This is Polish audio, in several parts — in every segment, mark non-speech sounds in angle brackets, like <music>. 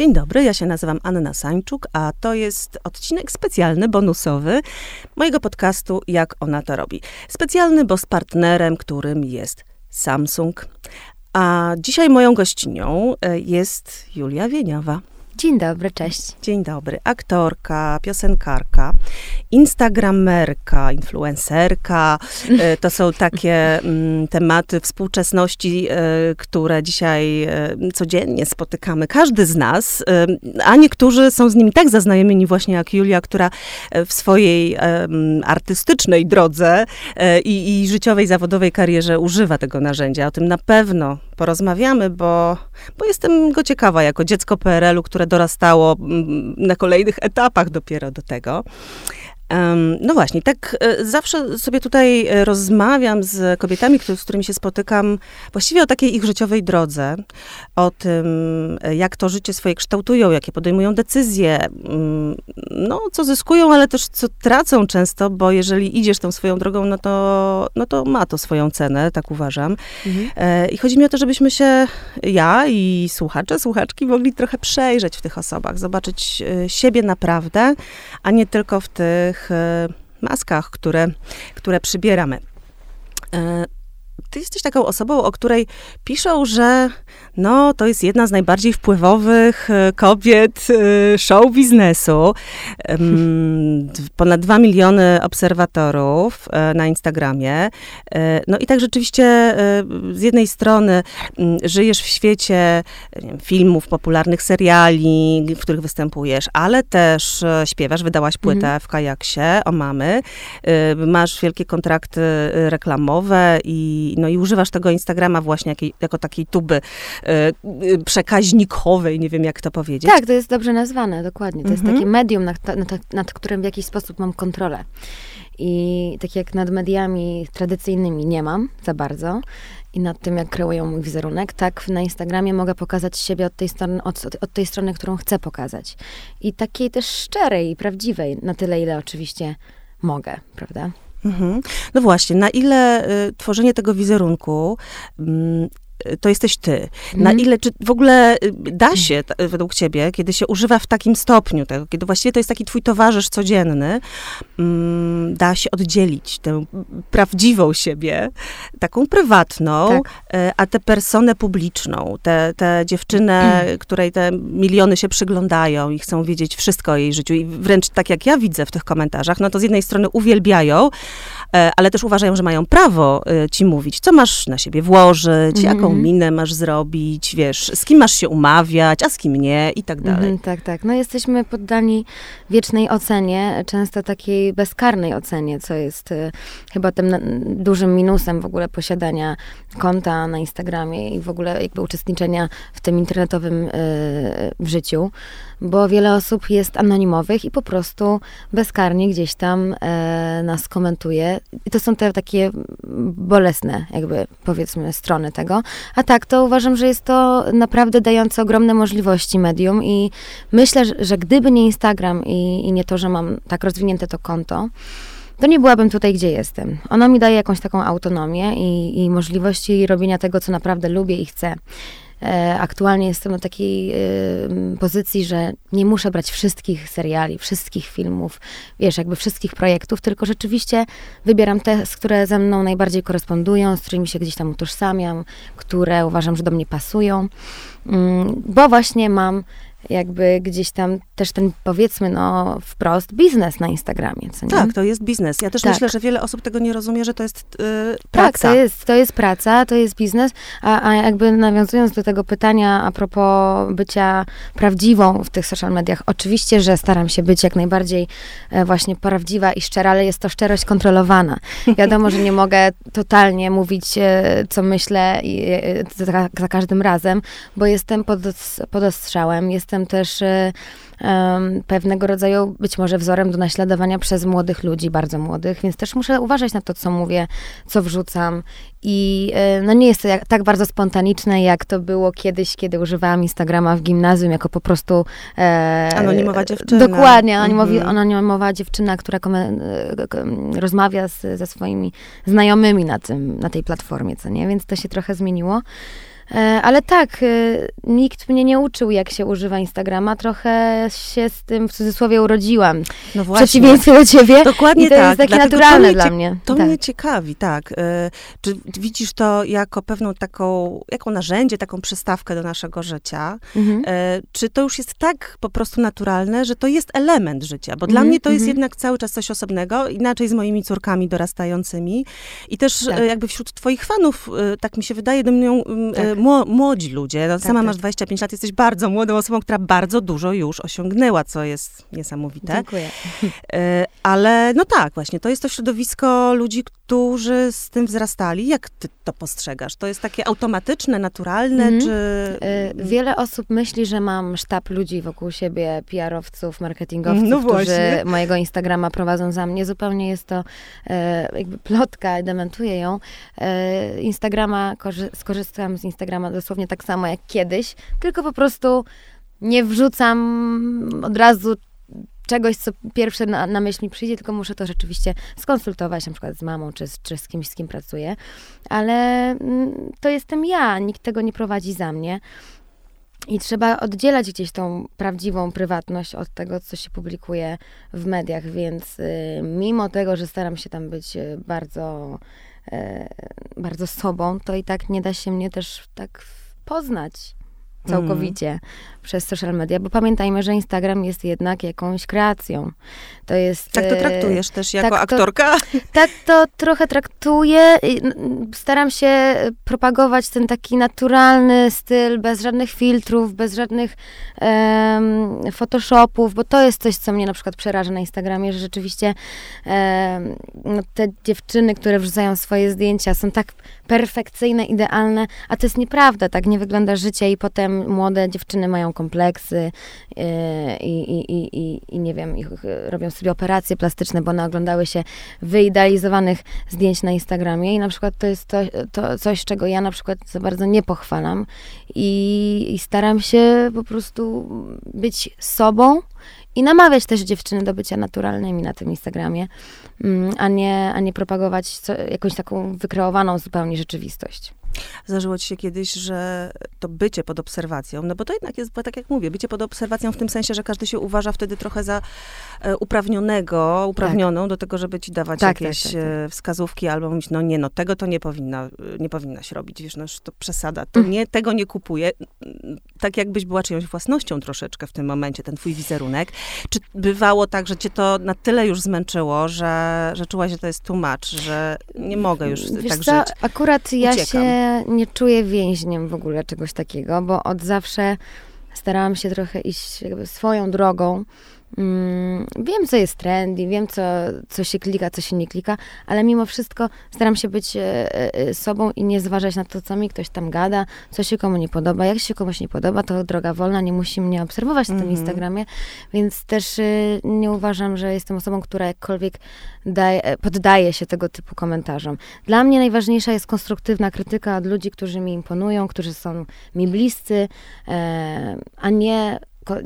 Dzień dobry, ja się nazywam Anna Sańczuk, a to jest odcinek specjalny, bonusowy mojego podcastu Jak ona to robi. Specjalny, bo z partnerem, którym jest Samsung. A dzisiaj moją gościnią e, jest Julia Wieniawa. Dzień dobry, cześć. Dzień dobry. Aktorka, piosenkarka, instagramerka, influencerka. E, to są takie mm, tematy współczesności, e, które dzisiaj e, codziennie spotykamy. Każdy z nas, a niektórzy są z nimi tak zaznajomieni właśnie jak Julia, która w swojej artystycznej drodze i, i życiowej, zawodowej karierze używa tego narzędzia. O tym na pewno porozmawiamy, bo, bo jestem go ciekawa jako dziecko PRL-u, które dorastało mm, na kolejnych etapach dopiero do tego. No właśnie, tak e, zawsze sobie tutaj e, rozmawiam z kobietami, z którymi się spotykam, właściwie o takiej ich życiowej drodze, o tym, e, jak to życie swoje kształtują, jakie podejmują decyzje, mm, no, co zyskują, ale też co tracą często, bo jeżeli idziesz tą swoją drogą, no to, no to ma to swoją cenę, tak uważam. Mhm. I chodzi mi o to, żebyśmy się, ja i słuchacze, słuchaczki, mogli trochę przejrzeć w tych osobach, zobaczyć siebie naprawdę, a nie tylko w tych tych e, maskach, które, które przybieramy. E, ty jesteś taką osobą, o której piszą, że no, to jest jedna z najbardziej wpływowych e, kobiet e, show biznesu. Ponad 2 miliony obserwatorów e, na Instagramie. No i tak rzeczywiście z jednej strony żyjesz w świecie wiem, filmów, popularnych seriali, w których występujesz, ale też śpiewasz, wydałaś płytę mhm. w kajaksie o mamy. Masz wielkie kontrakty reklamowe i, no, i używasz tego Instagrama właśnie jako, jako takiej tuby przekaźnikowej, nie wiem jak to powiedzieć. Tak, to jest dobrze nazwane, dokładnie. To mhm. jest takie medium, nad, nad, nad którym w jakiś sposób mam kontrolę. I tak jak nad mediami tradycyjnymi nie mam za bardzo i nad tym, jak kreują mój wizerunek, tak na Instagramie mogę pokazać siebie od tej strony, od, od tej strony, którą chcę pokazać. I takiej też szczerej i prawdziwej, na tyle, ile oczywiście mogę, prawda? Mhm. No właśnie, na ile y, tworzenie tego wizerunku mm, to jesteś ty. Na mhm. ile, czy w ogóle y, da się, według ciebie, kiedy się używa w takim stopniu tego, kiedy właściwie to jest taki twój towarzysz codzienny, mm, da się oddzielić tę prawdziwą siebie, taką prywatną, tak. E, a tę personę publiczną, tę, tę dziewczynę, mm. której te miliony się przyglądają i chcą wiedzieć wszystko o jej życiu i wręcz tak jak ja widzę w tych komentarzach, no to z jednej strony uwielbiają, ale też uważają, że mają prawo e, ci mówić, co masz na siebie włożyć, mm -hmm. jaką minę masz zrobić, wiesz, z kim masz się umawiać, a z kim nie i tak mhm, dalej. Mm tak, tak. No jesteśmy poddani wiecznej ocenie, często takiej bezkarnej ocenie, co jest y, chyba tym dużym minusem w ogóle posiadania konta na Instagramie i w ogóle jakby uczestniczenia w tym internetowym y, w życiu bo wiele osób jest anonimowych i po prostu bezkarnie gdzieś tam e, nas komentuje. To są te takie bolesne, jakby powiedzmy, strony tego. A tak, to uważam, że jest to naprawdę dające ogromne możliwości medium i myślę, że, że gdyby nie Instagram i, i nie to, że mam tak rozwinięte to konto, to nie byłabym tutaj, gdzie jestem. Ono mi daje jakąś taką autonomię i, i możliwości robienia tego, co naprawdę lubię i chcę. E, aktualnie jestem na takiej y, pozycji, że nie muszę brać wszystkich seriali, wszystkich filmów, wiesz, jakby wszystkich projektów, tylko rzeczywiście wybieram te, które ze mną najbardziej korespondują, z którymi się gdzieś tam utożsamiam, które uważam, że do mnie pasują, mm, bo właśnie mam jakby gdzieś tam też ten, powiedzmy, no wprost, biznes na Instagramie, co nie? Tak, to jest biznes. Ja też tak. myślę, że wiele osób tego nie rozumie, że to jest yy, praca. Tak, to jest, to jest praca, to jest biznes, a, a jakby nawiązując do tego pytania a propos bycia prawdziwą w tych social mediach, oczywiście, że staram się być jak najbardziej e, właśnie prawdziwa i szczera, ale jest to szczerość kontrolowana. Wiadomo, że nie mogę totalnie mówić, e, co myślę i, e, za, za każdym razem, bo jestem pod, pod ostrzałem, jestem też um, pewnego rodzaju być może wzorem do naśladowania przez młodych ludzi, bardzo młodych, więc też muszę uważać na to, co mówię, co wrzucam i e, no nie jest to jak, tak bardzo spontaniczne, jak to było kiedyś, kiedy używałam Instagrama w gimnazjum jako po prostu... E, anonimowa dziewczyna. Dokładnie, anonimowi, mhm. anonimowa dziewczyna, która e, rozmawia z, ze swoimi znajomymi na, tym, na tej platformie, co nie? Więc to się trochę zmieniło. E, ale tak, y, nikt mnie nie uczył, jak się używa Instagrama. Trochę się z tym w cudzysłowie urodziłam. No W właśnie. przeciwieństwie do ciebie. Dokładnie I to tak. jest takie Dlatego naturalne mnie dla mnie. To tak. mnie ciekawi, tak. E, Czy widzisz to jako pewną taką, jako narzędzie, taką przystawkę do naszego życia? Mhm. E, Czy to już jest tak po prostu naturalne, że to jest element życia? Bo dla Mhm, mnie to jest mhm. jednak cały czas coś osobnego, inaczej z moimi córkami dorastającymi. I też Tak. e, jakby wśród twoich fanów, e, tak mi się wydaje, dominują Tak. E, mło- młodzi ludzie. No, sama tak. masz 25 lat, jesteś bardzo młodą osobą, która bardzo dużo już osiągnęła, co jest niesamowite. Dziękuję. <laughs> E, Ale no tak, właśnie, to jest to środowisko ludzi, którzy z tym wzrastali. Jak ty to postrzegasz? To jest takie automatyczne, naturalne, Mhm. czy... Y, Wiele osób myśli, że mam sztab ludzi wokół siebie, PR-owców, marketingowców, No którzy mojego Instagrama prowadzą za mnie. Zupełnie jest to e, jakby plotka dementuję ją. E, Instagrama, korzy- skorzystam z Instagrama dosłownie tak samo jak kiedyś, tylko po prostu nie wrzucam od razu czegoś, co pierwsze na, na myśl mi przyjdzie, tylko muszę to rzeczywiście skonsultować na przykład z mamą, czy z, czy z kimś, z kim pracuję. Ale mm, to jestem ja, nikt tego nie prowadzi za mnie. I trzeba oddzielać gdzieś tą prawdziwą prywatność od tego, co się publikuje w mediach, więc y, mimo tego, że staram się tam być y, bardzo, bardzo sobą, to i tak nie da się mnie też tak poznać całkowicie przez social media, bo pamiętajmy, że Instagram jest jednak jakąś kreacją. To jest... Tak to y, traktujesz też jako tak to- aktorka? <laughs> tak to trochę traktuję. Staram się e, propagować ten taki naturalny styl, bez żadnych filtrów, bez żadnych em, photoshopów, bo to jest coś, co mnie na przykład przeraża na Instagramie, że rzeczywiście em, no, te dziewczyny, które wrzucają swoje zdjęcia są tak perfekcyjne, idealne, a to jest nieprawda, tak nie wygląda życie i potem młode dziewczyny mają kompleksy e, i, i, i, i, nie wiem, e, robią sobie operacje plastyczne, bo one oglądały się wyidealizowanych zdjęć na Instagramie i na przykład to jest to, to coś, czego ja na przykład za bardzo nie pochwalam i, i staram się po prostu być sobą i namawiać też dziewczyny do bycia naturalnymi na tym Instagramie, mm, a nie, a nie propagować co, jakąś taką wykreowaną zupełnie rzeczywistość. Zdarzyło ci się kiedyś, że to bycie pod obserwacją, no bo to jednak jest, bo tak jak mówię, bycie pod obserwacją w tym sensie, że każdy się uważa wtedy trochę za e, uprawnionego, uprawnioną do tego, żeby ci dawać Tak, jakieś tak, tak, e, wskazówki albo mówić, no nie, no tego to nie powinna, nie powinnaś robić, wiesz, no już to przesada, to Mm. nie, tego nie kupuję. Tak jakbyś była czyjąś własnością troszeczkę w tym momencie, ten twój wizerunek. Czy bywało tak, że cię to na tyle już zmęczyło, że, że czułaś, że to jest too much, że nie mogę już Wiesz tak co, żyć? akurat ja Uciekam. się nie czuję więźniem w ogóle czegoś takiego, bo od zawsze starałam się trochę iść swoją drogą. Mm, wiem, co jest trendy, wiem, co, co się klika, co się nie klika, ale mimo wszystko staram się być e, e, sobą i nie zważać na to, co mi ktoś tam gada, co się komu nie podoba. Jak się komuś nie podoba, to droga wolna, nie musi mnie obserwować na tym Mhm. Instagramie, więc też e, nie uważam, że jestem osobą, która jakkolwiek daje, e, poddaje się tego typu komentarzom. Dla mnie najważniejsza jest konstruktywna krytyka od ludzi, którzy mi imponują, którzy są mi bliscy, e, a nie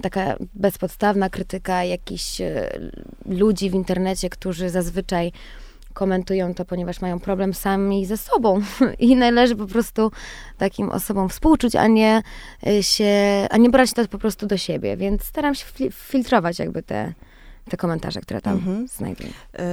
taka bezpodstawna krytyka jakichś e, ludzi w internecie, którzy zazwyczaj komentują to, ponieważ mają problem sami ze sobą <laughs> i należy po prostu takim osobom współczuć, a nie e, się, a nie brać to po prostu do siebie, więc staram się fil- filtrować jakby te, te komentarze, które tam Mhm. znajduję. E,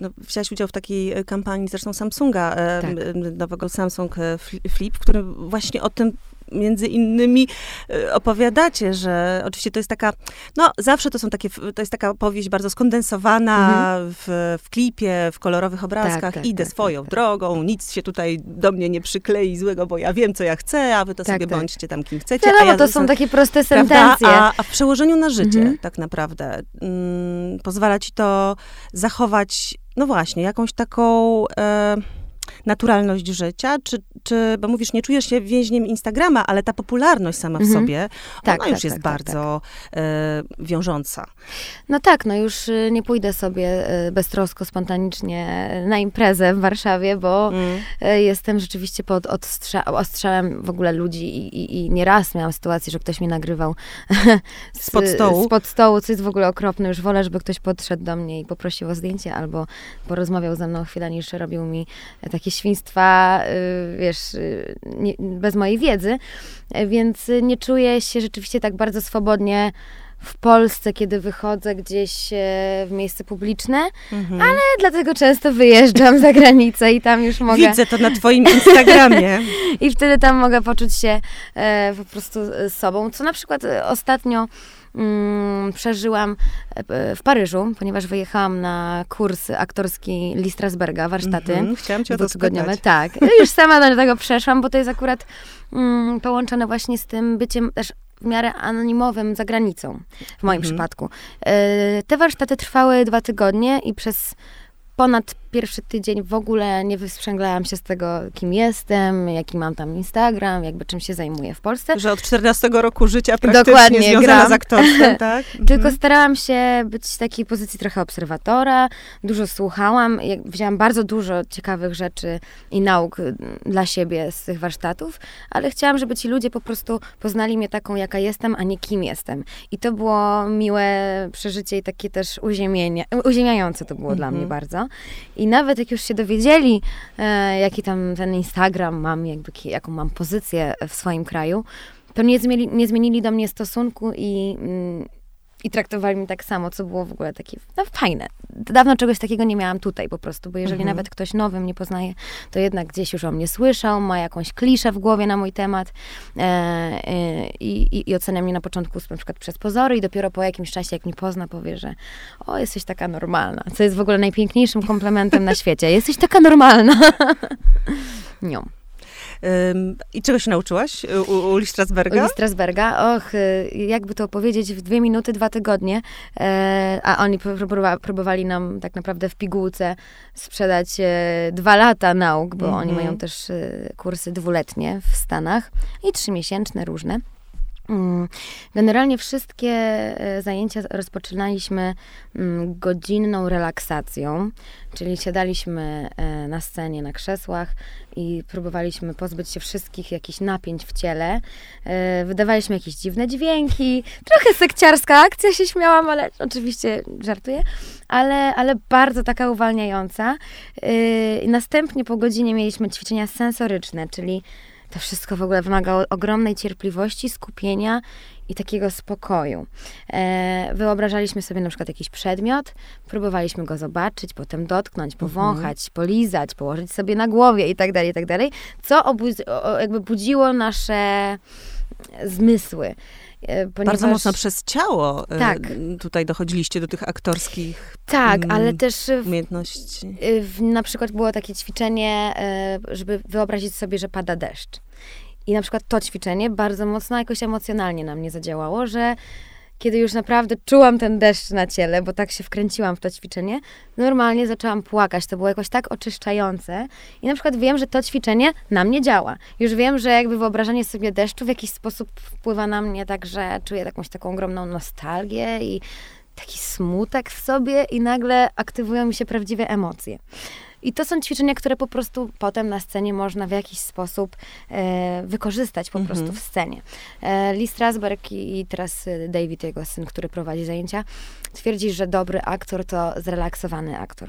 no, wziąłeś udział w takiej kampanii zresztą Samsunga, Tak. nowego Samsung Fli- Flip, w którym właśnie o tym między innymi e, opowiadacie, że oczywiście to jest taka, no zawsze to są takie, to jest taka opowieść bardzo skondensowana w, w klipie, w kolorowych obrazkach, Mhm. tak, idę tak, swoją tak. drogą, nic się tutaj do mnie nie przyklei złego, bo ja wiem, co ja chcę, a wy to Tak, sobie tak. bądźcie tam kim chcecie. Wiadomo, ja to są takie proste Prawda? sentencje. A, a w przełożeniu na życie Mhm. tak naprawdę mm, pozwala ci to zachować, no właśnie, jakąś taką e, naturalność życia, czy, czy, bo mówisz, nie czujesz się więźniem Instagrama, ale ta popularność sama w Mhm. sobie, Tak, ona już tak, jest tak, tak, bardzo E, wiążąca. No tak, no już y, nie pójdę sobie y, beztrosko, spontanicznie na imprezę w Warszawie, bo Mm. y, jestem rzeczywiście pod odstrza- ostrzałem w ogóle ludzi i, i, i nieraz miałam sytuację, że ktoś mnie nagrywał <laughs> z, Spod stołu? Spod stołu, co jest w ogóle okropne. Już wolę, żeby ktoś podszedł do mnie i poprosił o zdjęcie albo porozmawiał ze mną chwilę, niż robił mi takie świństwa, y, wiesz, y, nie, bez mojej wiedzy, e, więc nie czuję się rzeczywiście tak bardzo swobodnie w Polsce, kiedy wychodzę gdzieś e, w miejsce publiczne, mhm. ale dlatego często wyjeżdżam za granicę i tam już mogę... Widzę to na twoim Instagramie. <laughs> I wtedy tam mogę poczuć się e, po prostu sobą, co na przykład ostatnio mm, przeżyłam e, w Paryżu, ponieważ wyjechałam na kurs aktorski Lee Strasberga, warsztaty. Mm -hmm. Chciałam cię o to spytać. Tak, już sama do tego przeszłam, bo to jest akurat mm, połączone właśnie z tym byciem też w miarę anonimowym za granicą, w moim mhm. przypadku. E, te warsztaty trwały dwa tygodnie i przez ponad pierwszy tydzień w ogóle nie wysprzęglałam się z tego, kim jestem, jaki mam tam Instagram, jakby czym się zajmuję w Polsce. Że od 14 roku życia praktycznie Dokładnie, związana gram. z aktorstwem, <laughs> tak? Tylko mhm. starałam się być w takiej pozycji trochę obserwatora, dużo słuchałam, wzięłam bardzo dużo ciekawych rzeczy i nauk y, dla siebie z tych warsztatów, ale chciałam, żeby ci ludzie po prostu poznali mnie taką, jaka jestem, a nie kim jestem. I to było miłe przeżycie i takie też uziemienie, uziemiające to było mhm. dla mnie mhm. bardzo. I nawet jak już się dowiedzieli, e, jaki tam ten Instagram mam, jakby, jaką mam pozycję w swoim kraju, to nie zmienili, nie zmienili do mnie stosunku i, mm, i traktowali mnie tak samo, co było w ogóle takie no, fajne. Dawno czegoś takiego nie miałam tutaj po prostu, bo jeżeli mhm. nawet ktoś nowy mnie poznaje, to jednak gdzieś już o mnie słyszał, ma jakąś kliszę w głowie na mój temat e, e, i, i ocenia mnie na początku na przykład przez pozory i dopiero po jakimś czasie, jak mnie pozna, powie, że o, jesteś taka normalna, co jest w ogóle najpiękniejszym komplementem na świecie. Jesteś taka normalna. <laughs> Nią. I czego się nauczyłaś u, u Strasberga? Uli Strasberga, och, y, jakby to powiedzieć w dwie minuty, dwa tygodnie, e, a oni próbowali nam tak naprawdę w pigułce sprzedać e, dwa lata nauk, bo oni mają mhm. też e, kursy dwuletnie w Stanach i trzymiesięczne różne. Mm, generalnie wszystkie e, zajęcia rozpoczynaliśmy mm, godzinną relaksacją, czyli siadaliśmy e, na scenie, na krzesłach i próbowaliśmy pozbyć się wszystkich jakichś napięć w ciele. E, wydawaliśmy jakieś dziwne dźwięki, trochę sekciarska akcja się śmiałam, ale oczywiście żartuję, ale, ale bardzo taka uwalniająca. Następnie po godzinie mieliśmy ćwiczenia sensoryczne, czyli to wszystko w ogóle wymagało ogromnej cierpliwości, skupienia i takiego spokoju. E, wyobrażaliśmy sobie na przykład jakiś przedmiot, próbowaliśmy go zobaczyć, potem dotknąć, mhm. powąchać, mhm. polizać, położyć sobie na głowie i tak dalej, i tak dalej, co obudzi, jakby budziło nasze zmysły. E, ponieważ... Bardzo mocno przez ciało e, tak. tutaj dochodziliście do tych aktorskich Tak, ale też w, umiejętności. W, na przykład było takie ćwiczenie, e, żeby wyobrazić sobie, że pada deszcz. I na przykład to ćwiczenie bardzo mocno jakoś emocjonalnie na mnie zadziałało, że kiedy już naprawdę czułam ten deszcz na ciele, bo tak się wkręciłam w to ćwiczenie, normalnie zaczęłam płakać. To było jakoś tak oczyszczające. I na przykład wiem, że to ćwiczenie na mnie działa. Już wiem, że jakby wyobrażanie sobie deszczu w jakiś sposób wpływa na mnie tak, że czuję jakąś taką ogromną nostalgię i taki smutek w sobie i nagle aktywują mi się prawdziwe emocje. I to są ćwiczenia, które po prostu potem na scenie można w jakiś sposób e, wykorzystać po prostu mhm. w scenie. E, Lee Strasberg i, i teraz e, David, jego syn, który prowadzi zajęcia, twierdzi, że dobry aktor to zrelaksowany aktor.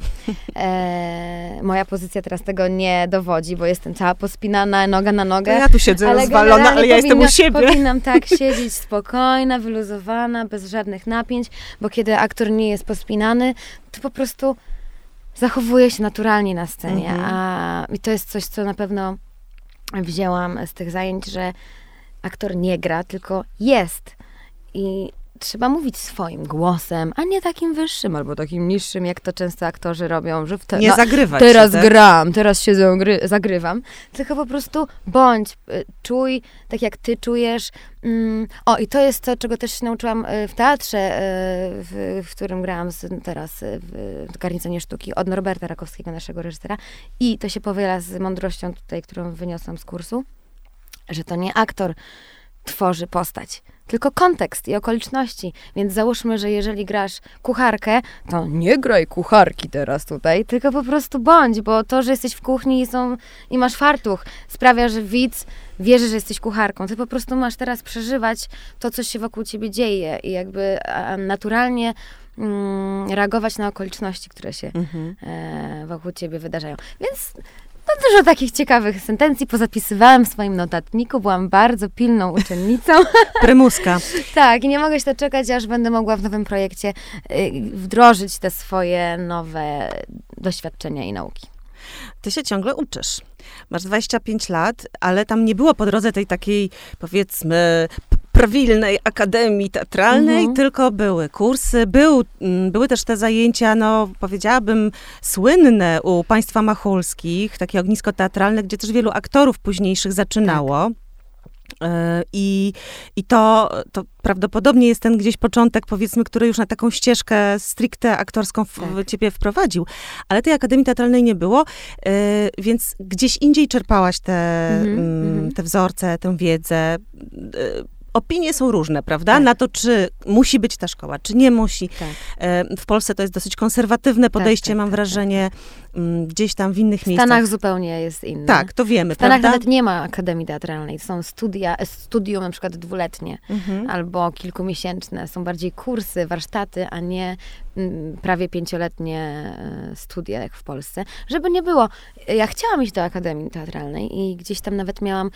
E, <laughs> moja pozycja teraz tego nie dowodzi, bo jestem cała pospinana, noga na nogę. ja tu siedzę ale rozwalona, ale ja jestem u siebie. Powinnam tak <laughs> siedzieć spokojna, wyluzowana, bez żadnych napięć, bo kiedy aktor nie jest pospinany, to po prostu zachowuje się naturalnie na scenie. Mhm. A, I to jest coś, co na pewno wzięłam z tych zajęć, że aktor nie gra, tylko jest. I trzeba mówić swoim głosem, a nie takim wyższym albo takim niższym, jak to często aktorzy robią, że w te, nie no, zagrywać teraz się, tak? gram, teraz się zagry, zagrywam, tylko po prostu bądź, y, czuj tak jak ty czujesz. Mm, o, i to jest to, czego też się nauczyłam y, w teatrze, y, w, w którym grałam teraz w, w Garniconie Sztuki od Norberta Rakowskiego, naszego reżysera i to się powiela z mądrością tutaj, którą wyniosłam z kursu, że to nie aktor tworzy postać, tylko kontekst i okoliczności. Więc załóżmy, że jeżeli grasz kucharkę, to nie graj kucharki teraz tutaj, tylko po prostu bądź, bo to, że jesteś w kuchni i, są, i masz fartuch, sprawia, że widz wierzy, że jesteś kucharką. Ty po prostu masz teraz przeżywać to, co się wokół ciebie dzieje i jakby naturalnie mm, reagować na okoliczności, które się mhm. e, wokół ciebie wydarzają. Więc no dużo takich ciekawych sentencji pozapisywałam w swoim notatniku, byłam bardzo pilną uczennicą. <laughs> Prymuska. tak, i nie mogę się doczekać, aż będę mogła w nowym projekcie y, wdrożyć te swoje nowe doświadczenia i nauki. Ty się ciągle uczysz. Masz 25 lat, ale tam nie było po drodze tej takiej, powiedzmy, prawilnej akademii teatralnej, mhm. tylko były kursy, był, mm, były też te zajęcia, no powiedziałabym, słynne u państwa machulskich, takie ognisko teatralne, gdzie też wielu aktorów późniejszych zaczynało. Tak. E, I, I to, to prawdopodobnie jest ten gdzieś początek, powiedzmy, który już na taką ścieżkę stricte aktorską w, tak. ciebie wprowadził. Ale tej Akademii Teatralnej nie było, e, więc gdzieś indziej czerpałaś te, mm -hmm. te wzorce, tę wiedzę e, opinie są różne, prawda? Tak. Na to, czy musi być ta szkoła, czy nie musi. Tak. W Polsce to jest dosyć konserwatywne podejście, tak, tak mam tak, wrażenie. Mm, gdzieś tam w innych miejscach. W Stanach zupełnie jest inne. Tak, to wiemy, W Stanach prawda? nawet nie ma akademii teatralnej. Są studia, studium na przykład dwuletnie mhm. albo kilkumiesięczne. Są bardziej kursy, warsztaty, a nie mm, prawie pięcioletnie e, studia jak w Polsce. Żeby nie było. Ja chciałam iść do akademii teatralnej i gdzieś tam nawet miałam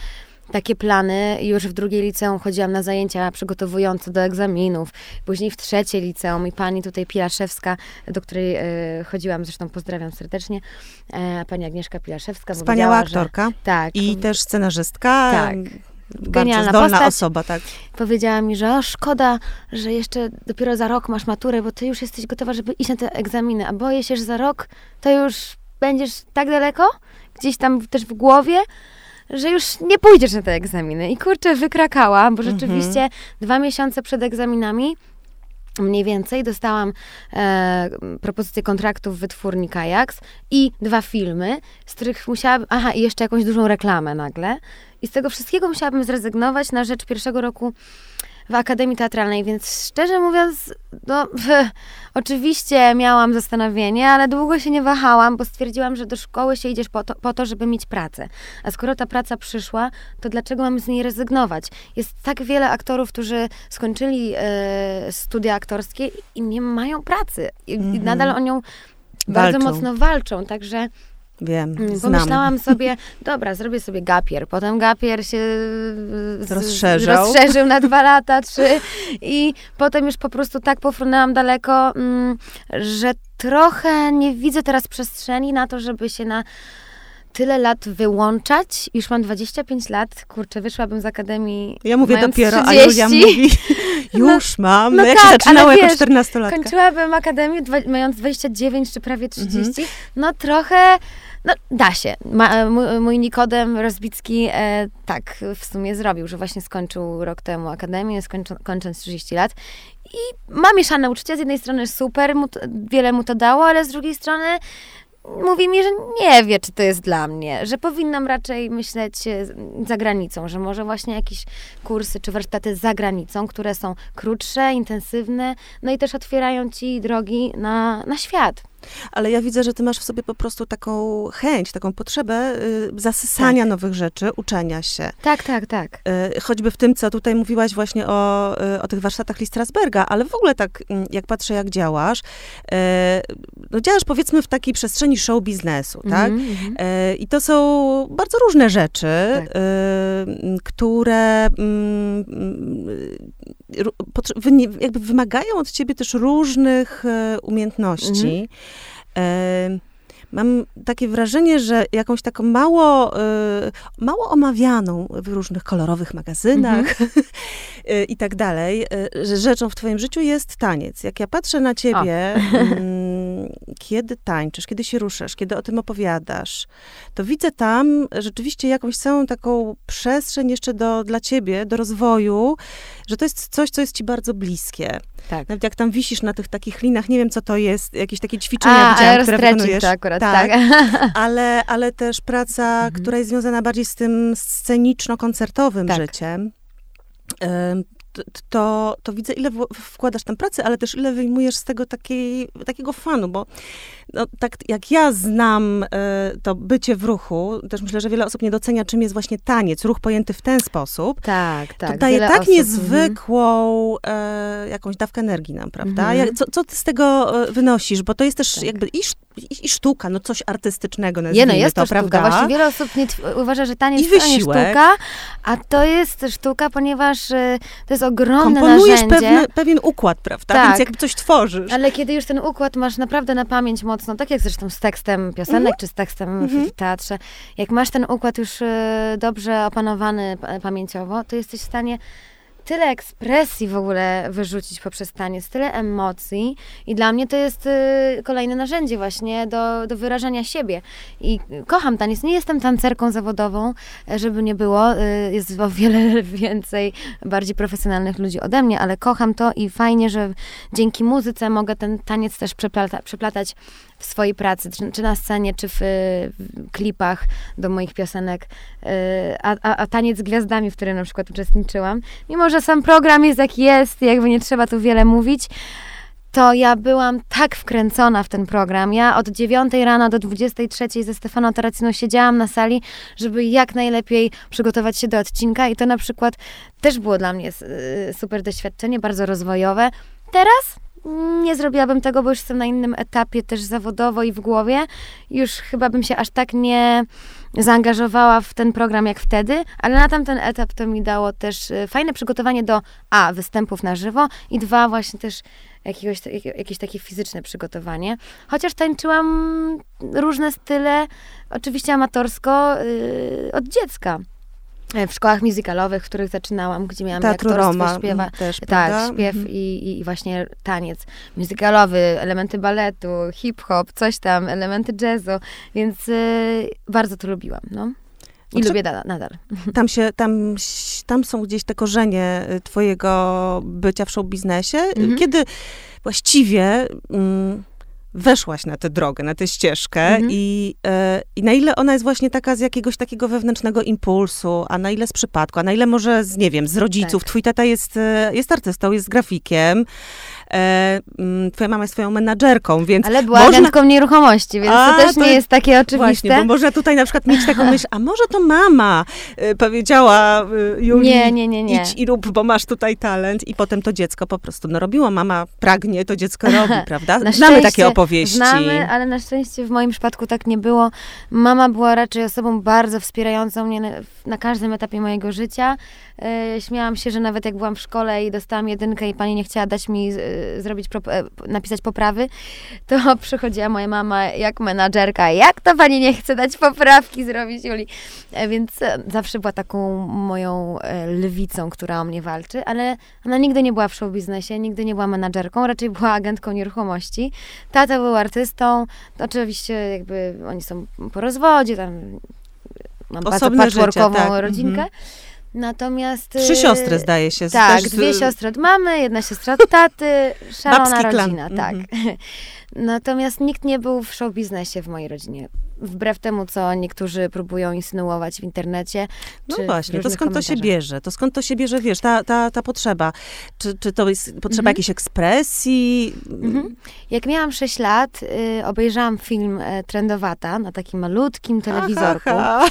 takie plany. Już w drugiej liceum chodziłam na zajęcia przygotowujące do egzaminów. Później w trzeciej liceum i pani tutaj Pilaszewska, do której e, chodziłam, zresztą pozdrawiam serdecznie, e, pani Agnieszka Pilaszewska. Wspaniała aktorka. Że, tak. I też scenarzystka. Tak. Genialna zdolna postać. osoba, tak. Powiedziała mi, że o, szkoda, że jeszcze dopiero za rok masz maturę, bo ty już jesteś gotowa, żeby iść na te egzaminy, a boję się, że za rok to już będziesz tak daleko, gdzieś tam też w głowie, że już nie pójdziesz na te egzaminy. I kurczę, wykrakała, bo mhm. rzeczywiście mhm. dwa miesiące przed egzaminami mniej więcej dostałam e, propozycję kontraktu w wytwórni Kajaks i dwa filmy, z których musiałabym, aha, i jeszcze jakąś dużą reklamę nagle. I z tego wszystkiego musiałabym zrezygnować na rzecz pierwszego roku w Akademii Teatralnej, więc szczerze mówiąc, no, <laughs> oczywiście miałam zastanowienie, ale długo się nie wahałam, bo stwierdziłam, że do szkoły się idziesz po to, po to żeby mieć pracę. A skoro ta praca przyszła, to dlaczego mam z niej rezygnować? Jest tak wiele aktorów, którzy skończyli e, studia aktorskie i nie mają pracy. I, mm -hmm. nadal o nią bardzo mocno walczą, także Wiem, mm, znam. Pomyślałam sobie, <laughs> dobra, zrobię sobie gapier. Potem gapier się z, rozszerzył. rozszerzył na dwa lata, trzy i potem już po prostu tak pofrunęłam daleko, mm, że trochę nie widzę teraz przestrzeni na to, żeby się na tyle lat wyłączać. Już mam 25 lat, kurczę, wyszłabym z akademii. Ja mówię dopiero, 30. a Julia mówi, <laughs> już no, mam. No, no jak tak, się zaczynało jako 14 latka. Kończyłabym akademię mając 29 czy prawie 30. Mhm. No trochę no, da się. Ma, mój Nikodem Rozbicki e, tak w sumie zrobił, że właśnie skończył rok temu akademię, skończy, kończąc 30 lat. I ma mieszane uczucia. Z jednej strony super, mu to, wiele mu to dało, ale z drugiej strony mówi mi, że nie wie, czy to jest dla mnie, że powinnam raczej myśleć e, za granicą, że może właśnie jakieś kursy czy warsztaty za granicą, które są krótsze, intensywne, no i też otwierają ci drogi na, na świat. Ale ja widzę, że ty masz w sobie po prostu taką chęć, taką potrzebę y, zasysania tak. nowych rzeczy, uczenia się. Tak, tak, tak. Y, choćby w tym, co tutaj mówiłaś właśnie o, y, o tych warsztatach Lee Strasberga, ale w ogóle tak, mm, jak patrzę, jak działasz, no działasz powiedzmy w takiej przestrzeni show biznesu, tak? Mm -hmm. I to są bardzo różne rzeczy, tak. Które mm, jakby wymagają od ciebie też różnych umiejętności. Mm -hmm mam takie wrażenie, że jakąś taką mało, y, mało omawianą w różnych kolorowych magazynach mm -hmm. <laughs> i tak dalej, że rzeczą w twoim życiu jest taniec. Jak ja patrzę na ciebie, kiedy tańczysz, kiedy się ruszasz, kiedy o tym opowiadasz, to widzę tam rzeczywiście jakąś całą taką przestrzeń jeszcze do, dla ciebie, do rozwoju, że to jest coś, co jest ci bardzo bliskie. Tak. Nawet jak tam wisisz na tych takich linach, nie wiem co to jest, jakieś takie ćwiczenia A, widziałam, które wykonujesz. to akurat, tak. tak. <laughs> ale, ale też praca, mhm. która jest związana bardziej z tym sceniczno-koncertowym tak. życiem to, to widzę, ile wkładasz tam pracy, ale też ile wyjmujesz z tego takiej, takiego fanu, bo no, tak jak ja znam e, to bycie w ruchu, też myślę, że wiele osób nie docenia, czym jest właśnie taniec, ruch pojęty w ten sposób. Tak, tak. To daje tak osób, niezwykłą e, jakąś dawkę energii nam, prawda? Mhm. Jak, co, co ty z tego e, wynosisz? Bo to jest też tak. jakby i i, i sztuka, no coś artystycznego Nie, nazwijmy no jest to, to, sztuka. prawda? Właśnie wiele osób nie uważa, że taniec I to nie sztuka, a to jest sztuka, ponieważ y, to jest ogromne Komponujesz narzędzie. pewny, pewien układ, prawda? Tak. Więc jakby coś tworzysz. Ale kiedy już ten układ masz naprawdę na pamięć mocno, tak jak zresztą z tekstem piosenek, Mhm. czy z tekstem w- w teatrze, jak masz ten układ już e, dobrze opanowany pa- pamięciowo, to jesteś w stanie tyle ekspresji w ogóle wyrzucić poprzez taniec, tyle emocji i dla mnie to jest e, kolejne narzędzie właśnie do, do wyrażania siebie. I kocham taniec, nie jestem tancerką zawodową, e, żeby nie było, e, jest o wiele <laughs> więcej bardziej profesjonalnych ludzi ode mnie, ale kocham to i fajnie, że dzięki muzyce mogę ten taniec też przeplata, przeplatać w swojej pracy, czy, czy na scenie, czy w, w klipach do moich piosenek. Yy, A, a, a taniec z gwiazdami, w którym na przykład uczestniczyłam, mimo że sam program jest jak jest, jakby nie trzeba tu wiele mówić, to ja byłam tak wkręcona w ten program. Ja od 9 rano do 23 ze Stefaną Taraciną siedziałam na sali, żeby jak najlepiej przygotować się do odcinka i to na przykład też było dla mnie y, super doświadczenie, bardzo rozwojowe. Teraz nie zrobiłabym tego, bo już jestem na innym etapie też zawodowo i w głowie. Już chyba bym się aż tak nie zaangażowała w ten program jak wtedy, ale na tamten etap to mi dało też y, fajne przygotowanie do A, występów na żywo i dwa, właśnie też jakiegoś, jakieś takie fizyczne przygotowanie. Chociaż tańczyłam różne style, oczywiście amatorsko, y, od dziecka. E, W szkołach musicalowych, w których zaczynałam, gdzie miałam Teatru aktorstwo, Roma śpiewa, też, tak, prawda? śpiew Mhm. i, i, właśnie taniec musicalowy, elementy baletu, hip-hop, coś tam, elementy jazzu, więc y, bardzo to lubiłam, no. I Znaczy- lubię da, nadal. <laughs> Tam, się, tam, tam są gdzieś te korzenie y, twojego bycia w show biznesie. Mhm. Kiedy właściwie mm, weszłaś na tę drogę, na tę ścieżkę Mhm. i, e, i na ile ona jest właśnie taka z jakiegoś takiego wewnętrznego impulsu, a na ile z przypadku, a na ile może z, nie wiem, z rodziców. Tak. Twój tata jest, e, jest artystą, jest grafikiem, e, mm, twoja mama jest twoją menadżerką, więc Ale była można... agentką nieruchomości, więc A, to też to nie jest- takie oczywiste. Właśnie, bo można tutaj na przykład mieć taką myśl, a może to mama y, powiedziała y, Julii, Nie, nie, nie, nie. idź i rób, bo masz tutaj talent i potem to dziecko po prostu no robiło. Mama pragnie, to dziecko robi, prawda? Na Znamy takie opowieści. Znamy, ale na szczęście w moim przypadku tak nie było. Mama była raczej osobą bardzo wspierającą mnie na, na każdym etapie mojego życia. E, śmiałam się, że nawet jak byłam w szkole i dostałam jedynkę i pani nie chciała dać mi e, zrobić, prop- e, napisać poprawy, to <laughs> przychodziła moja mama jak menadżerka. Jak to pani nie chce dać poprawki zrobić, Juli? Więc zawsze była taką moją lwicą, która o mnie walczy, ale ona nigdy nie była w show biznesie, nigdy nie była menadżerką, raczej była agentką nieruchomości. Tata był artystą, to oczywiście jakby oni są po rozwodzie, tam mam bardzo Osobne życie, patchworkową tak, rodzinkę. mhm. Natomiast... Trzy y, siostry zdaje się. z- Tak, z- dwie siostry od mamy, jedna siostra od taty, <laughs> szalona Babski klan. rodzina, tak. Mhm. <laughs> Natomiast nikt nie był w show biznesie w mojej rodzinie. Wbrew temu, co niektórzy próbują insynuować w internecie. No właśnie, to skąd to się bierze? To skąd to się bierze, wiesz, ta, ta, ta potrzeba? Czy, czy to jest potrzeba Mhm. jakiejś ekspresji? Mhm. Jak miałam 6 lat, y, obejrzałam film y, Trendowata na takim malutkim telewizorku. Aha,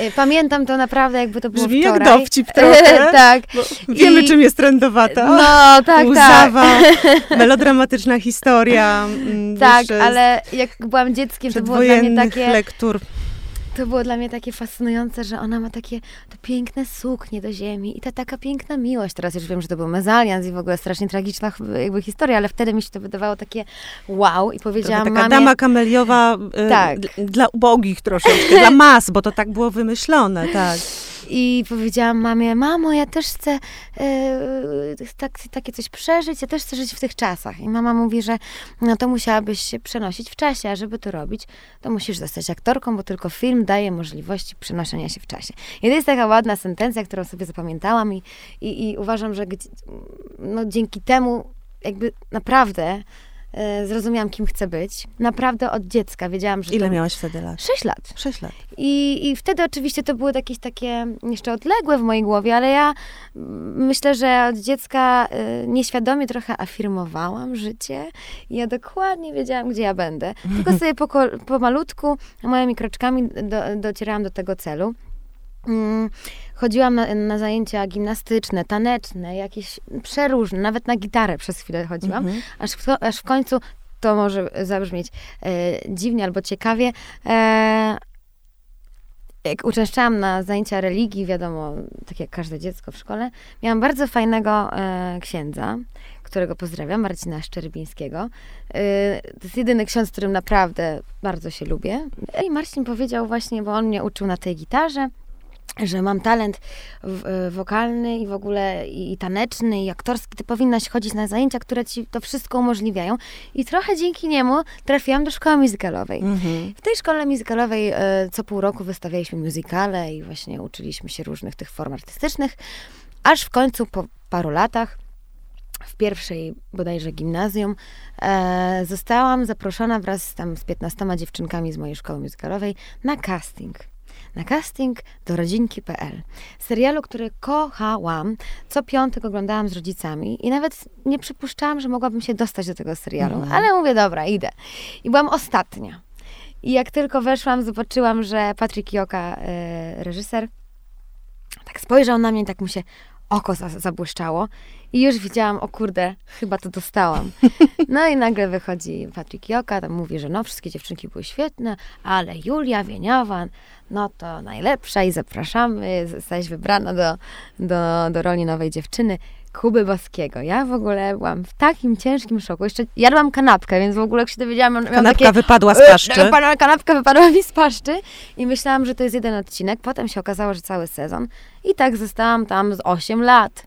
Y, pamiętam to naprawdę, jakby to było Brzmi jak wczoraj. dowcip <laughs> trochę. tak. bo wiemy, I- czym jest trendowata. No, tak, tak. Łzawa, <laughs> melodramatyczna historia. mm, Tak, wiesz, ale jak byłam dzieckiem, to było dla mnie takie... lektur. To było dla mnie takie fascynujące, że ona ma takie to piękne suknie do ziemi i ta taka piękna miłość. Teraz już wiem, że to był mezalians i w ogóle strasznie tragiczna jakby historia, ale wtedy mi się to wydawało takie wow i Trochę powiedziałam taka mamie... dama kameliowa y, Tak. dla ubogich troszeczkę, dla <laughs> mas, bo to tak było wymyślone, tak. I powiedziałam mamie, mamo, ja też chcę e, tak, takie coś przeżyć, ja też chcę żyć w tych czasach. I mama mówi, że no to musiałabyś się przenosić w czasie, a żeby to robić, to musisz zostać aktorką, bo tylko film daje możliwości przenoszenia się w czasie. I to jest taka ładna sentencja, którą sobie zapamiętałam i, i, i uważam, że no, dzięki temu jakby naprawdę zrozumiałam, kim chcę być. Naprawdę od dziecka wiedziałam, że Ile miałaś wtedy lat? Sześć lat. Sześć lat. I, I wtedy oczywiście to były jakieś takie jeszcze odległe w mojej głowie, ale ja mm, myślę, że od dziecka y, nieświadomie trochę afirmowałam życie i ja dokładnie wiedziałam, gdzie ja będę. Tylko <laughs> sobie po, ko- pomalutku, małymi kroczkami do, docierałam do tego celu. Mm, Chodziłam na, na zajęcia gimnastyczne, taneczne, jakieś przeróżne, nawet na gitarę przez chwilę chodziłam, Mhm. aż, w, aż w końcu to może zabrzmieć e, dziwnie albo ciekawie. E, jak uczęszczałam na zajęcia religii, wiadomo, tak jak każde dziecko w szkole, miałam bardzo fajnego e, księdza, którego pozdrawiam, Marcina Szczerbińskiego. E, to jest jedyny ksiądz, którym naprawdę bardzo się lubię. I Marcin powiedział właśnie, bo on mnie uczył na tej gitarze, że mam talent w, wokalny i w ogóle i, i, taneczny, i aktorski, ty powinnaś chodzić na zajęcia, które ci to wszystko umożliwiają. I trochę dzięki niemu trafiłam do szkoły muzykalowej. Mhm. W tej szkole muzykalowej e, co pół roku wystawialiśmy muzykale i właśnie uczyliśmy się różnych tych form artystycznych, aż w końcu po paru latach w pierwszej bodajże gimnazjum, e, zostałam zaproszona wraz z, tam z 15 dziewczynkami z mojej szkoły muzykalowej na casting na casting do rodzinki.pl. Serialu, który kochałam. Co piątek oglądałam z rodzicami i nawet nie przypuszczałam, że mogłabym się dostać do tego serialu, mm. ale mówię, dobra, idę. I byłam ostatnia. I jak tylko weszłam, zobaczyłam, że Patryk Joka, e, reżyser, tak spojrzał na mnie i tak mu się oko zabłyszczało i już widziałam, o kurde, chyba to dostałam. <laughs> No i nagle wychodzi Patryk Joka, tam mówi, że no, wszystkie dziewczynki były świetne, ale Julia Wieniawa, no to najlepsza i zapraszamy, zostałaś wybrana do, do, do roli nowej dziewczyny. Kuby Boskiego. Ja w ogóle byłam w takim ciężkim szoku. Jeszcze jadłam kanapkę, więc w ogóle jak się dowiedziałam... Kanapka takie, wypadła z paszczy. <laughs> Kanapka wypadła mi z paszczy i myślałam, że to jest jeden odcinek. Potem się okazało, że cały sezon. I tak zostałam tam z 8 lat.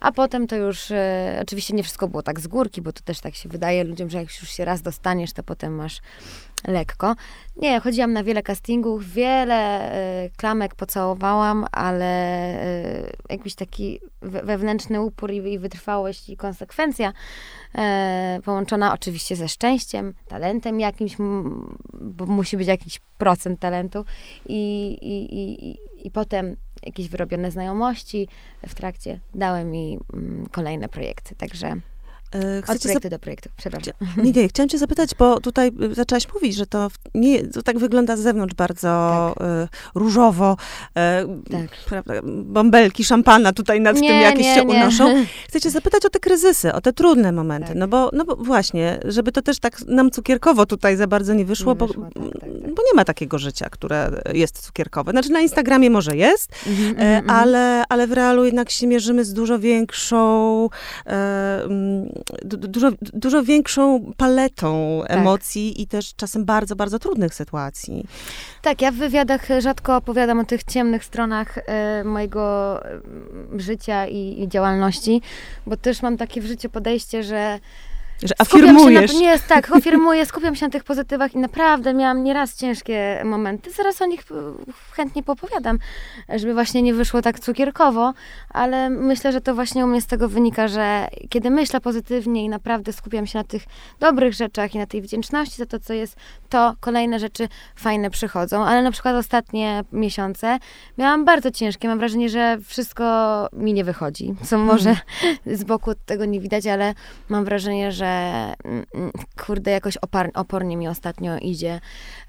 A potem to już, e, oczywiście nie wszystko było tak z górki, bo to też tak się wydaje ludziom, że jak już się raz dostaniesz, to potem masz lekko. Nie, chodziłam na wiele castingów, wiele y, klamek pocałowałam, ale y, jakiś taki wewnętrzny upór i, i wytrwałość i konsekwencja y, połączona oczywiście ze szczęściem, talentem jakimś, bo musi być jakiś procent talentu i, i, i, i potem jakieś wyrobione znajomości w trakcie dały mi mm, kolejne projekty, także E, chcecie Od projektu do projektu, przepraszam. Nie, nie, chciałam cię zapytać, bo tutaj y, zaczęłaś mówić, że to, nie, to tak wygląda z zewnątrz bardzo tak. y, różowo. Y, tak. prawda, bąbelki szampana tutaj nad nie, tym jakieś nie, się nie. unoszą. <laughs> Chcę zapytać o te kryzysy, o te trudne momenty. Tak. No, bo, no bo właśnie, żeby to też tak nam cukierkowo tutaj za bardzo nie wyszło, nie bo, wyszło tak, tak, tak, bo nie ma takiego życia, które jest cukierkowe. Znaczy na Instagramie może jest, mm -hmm, ale, ale w realu jednak się mierzymy z dużo większą e, dużo, dużo większą paletą tak. emocji i też czasem bardzo, bardzo trudnych sytuacji. Tak, ja w wywiadach rzadko opowiadam o tych ciemnych stronach y, mojego y, życia i, i działalności, bo też mam takie w życiu podejście, że że afirmujesz. Na, nie, jest tak, afirmuję, skupiam się na tych pozytywach i naprawdę miałam nieraz ciężkie momenty. Zaraz o nich chętnie popowiadam, żeby właśnie nie wyszło tak cukierkowo, ale myślę, że to właśnie u mnie z tego wynika, że kiedy myślę pozytywnie i naprawdę skupiam się na tych dobrych rzeczach i na tej wdzięczności za to, co jest, to kolejne rzeczy fajne przychodzą. Ale na przykład ostatnie miesiące miałam bardzo ciężkie. Mam wrażenie, że wszystko mi nie wychodzi, co może mhm. z boku tego nie widać, ale mam wrażenie, że Mm, mm, kurde, jakoś opar, opornie mi ostatnio idzie.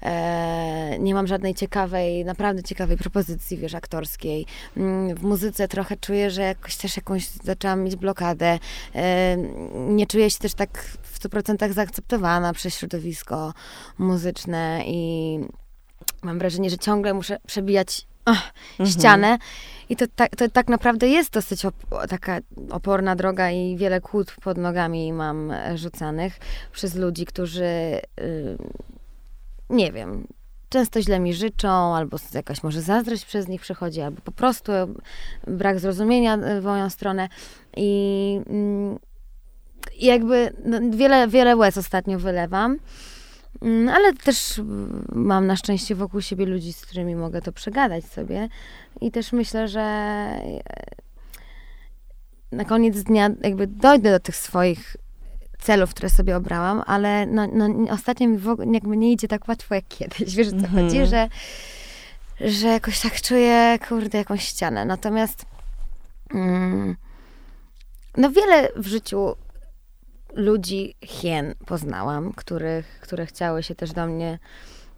E, nie mam żadnej ciekawej, naprawdę ciekawej propozycji, wiesz, aktorskiej. Mm, w muzyce trochę czuję, że jakoś też jakąś zaczęłam mieć blokadę. E, nie czuję się też tak w 100% zaakceptowana przez środowisko muzyczne i mam wrażenie, że ciągle muszę przebijać oh, mhm. ścianę. I to, ta, to tak naprawdę jest dosyć op taka oporna droga i wiele kłód pod nogami mam e, rzucanych przez ludzi, którzy yy, nie wiem, często źle mi życzą, albo jakaś może zazdrość przez nich przychodzi, albo po prostu brak zrozumienia e, w moją stronę. I, yy, jakby no, wiele, wiele łez ostatnio wylewam. Mm, ale też mam na szczęście wokół siebie ludzi, z którymi mogę to przegadać sobie. I też myślę, że e, na koniec dnia jakby dojdę do tych swoich celów, które sobie obrałam, ale no, no, ostatnio mi w ogóle jakby nie idzie tak łatwo jak kiedyś. Wiesz o co mm -hmm. chodzi? Że, że jakoś tak czuję, kurde, jakąś ścianę. Natomiast mm, no wiele w życiu ludzi hien poznałam, których, które chciały się też do mnie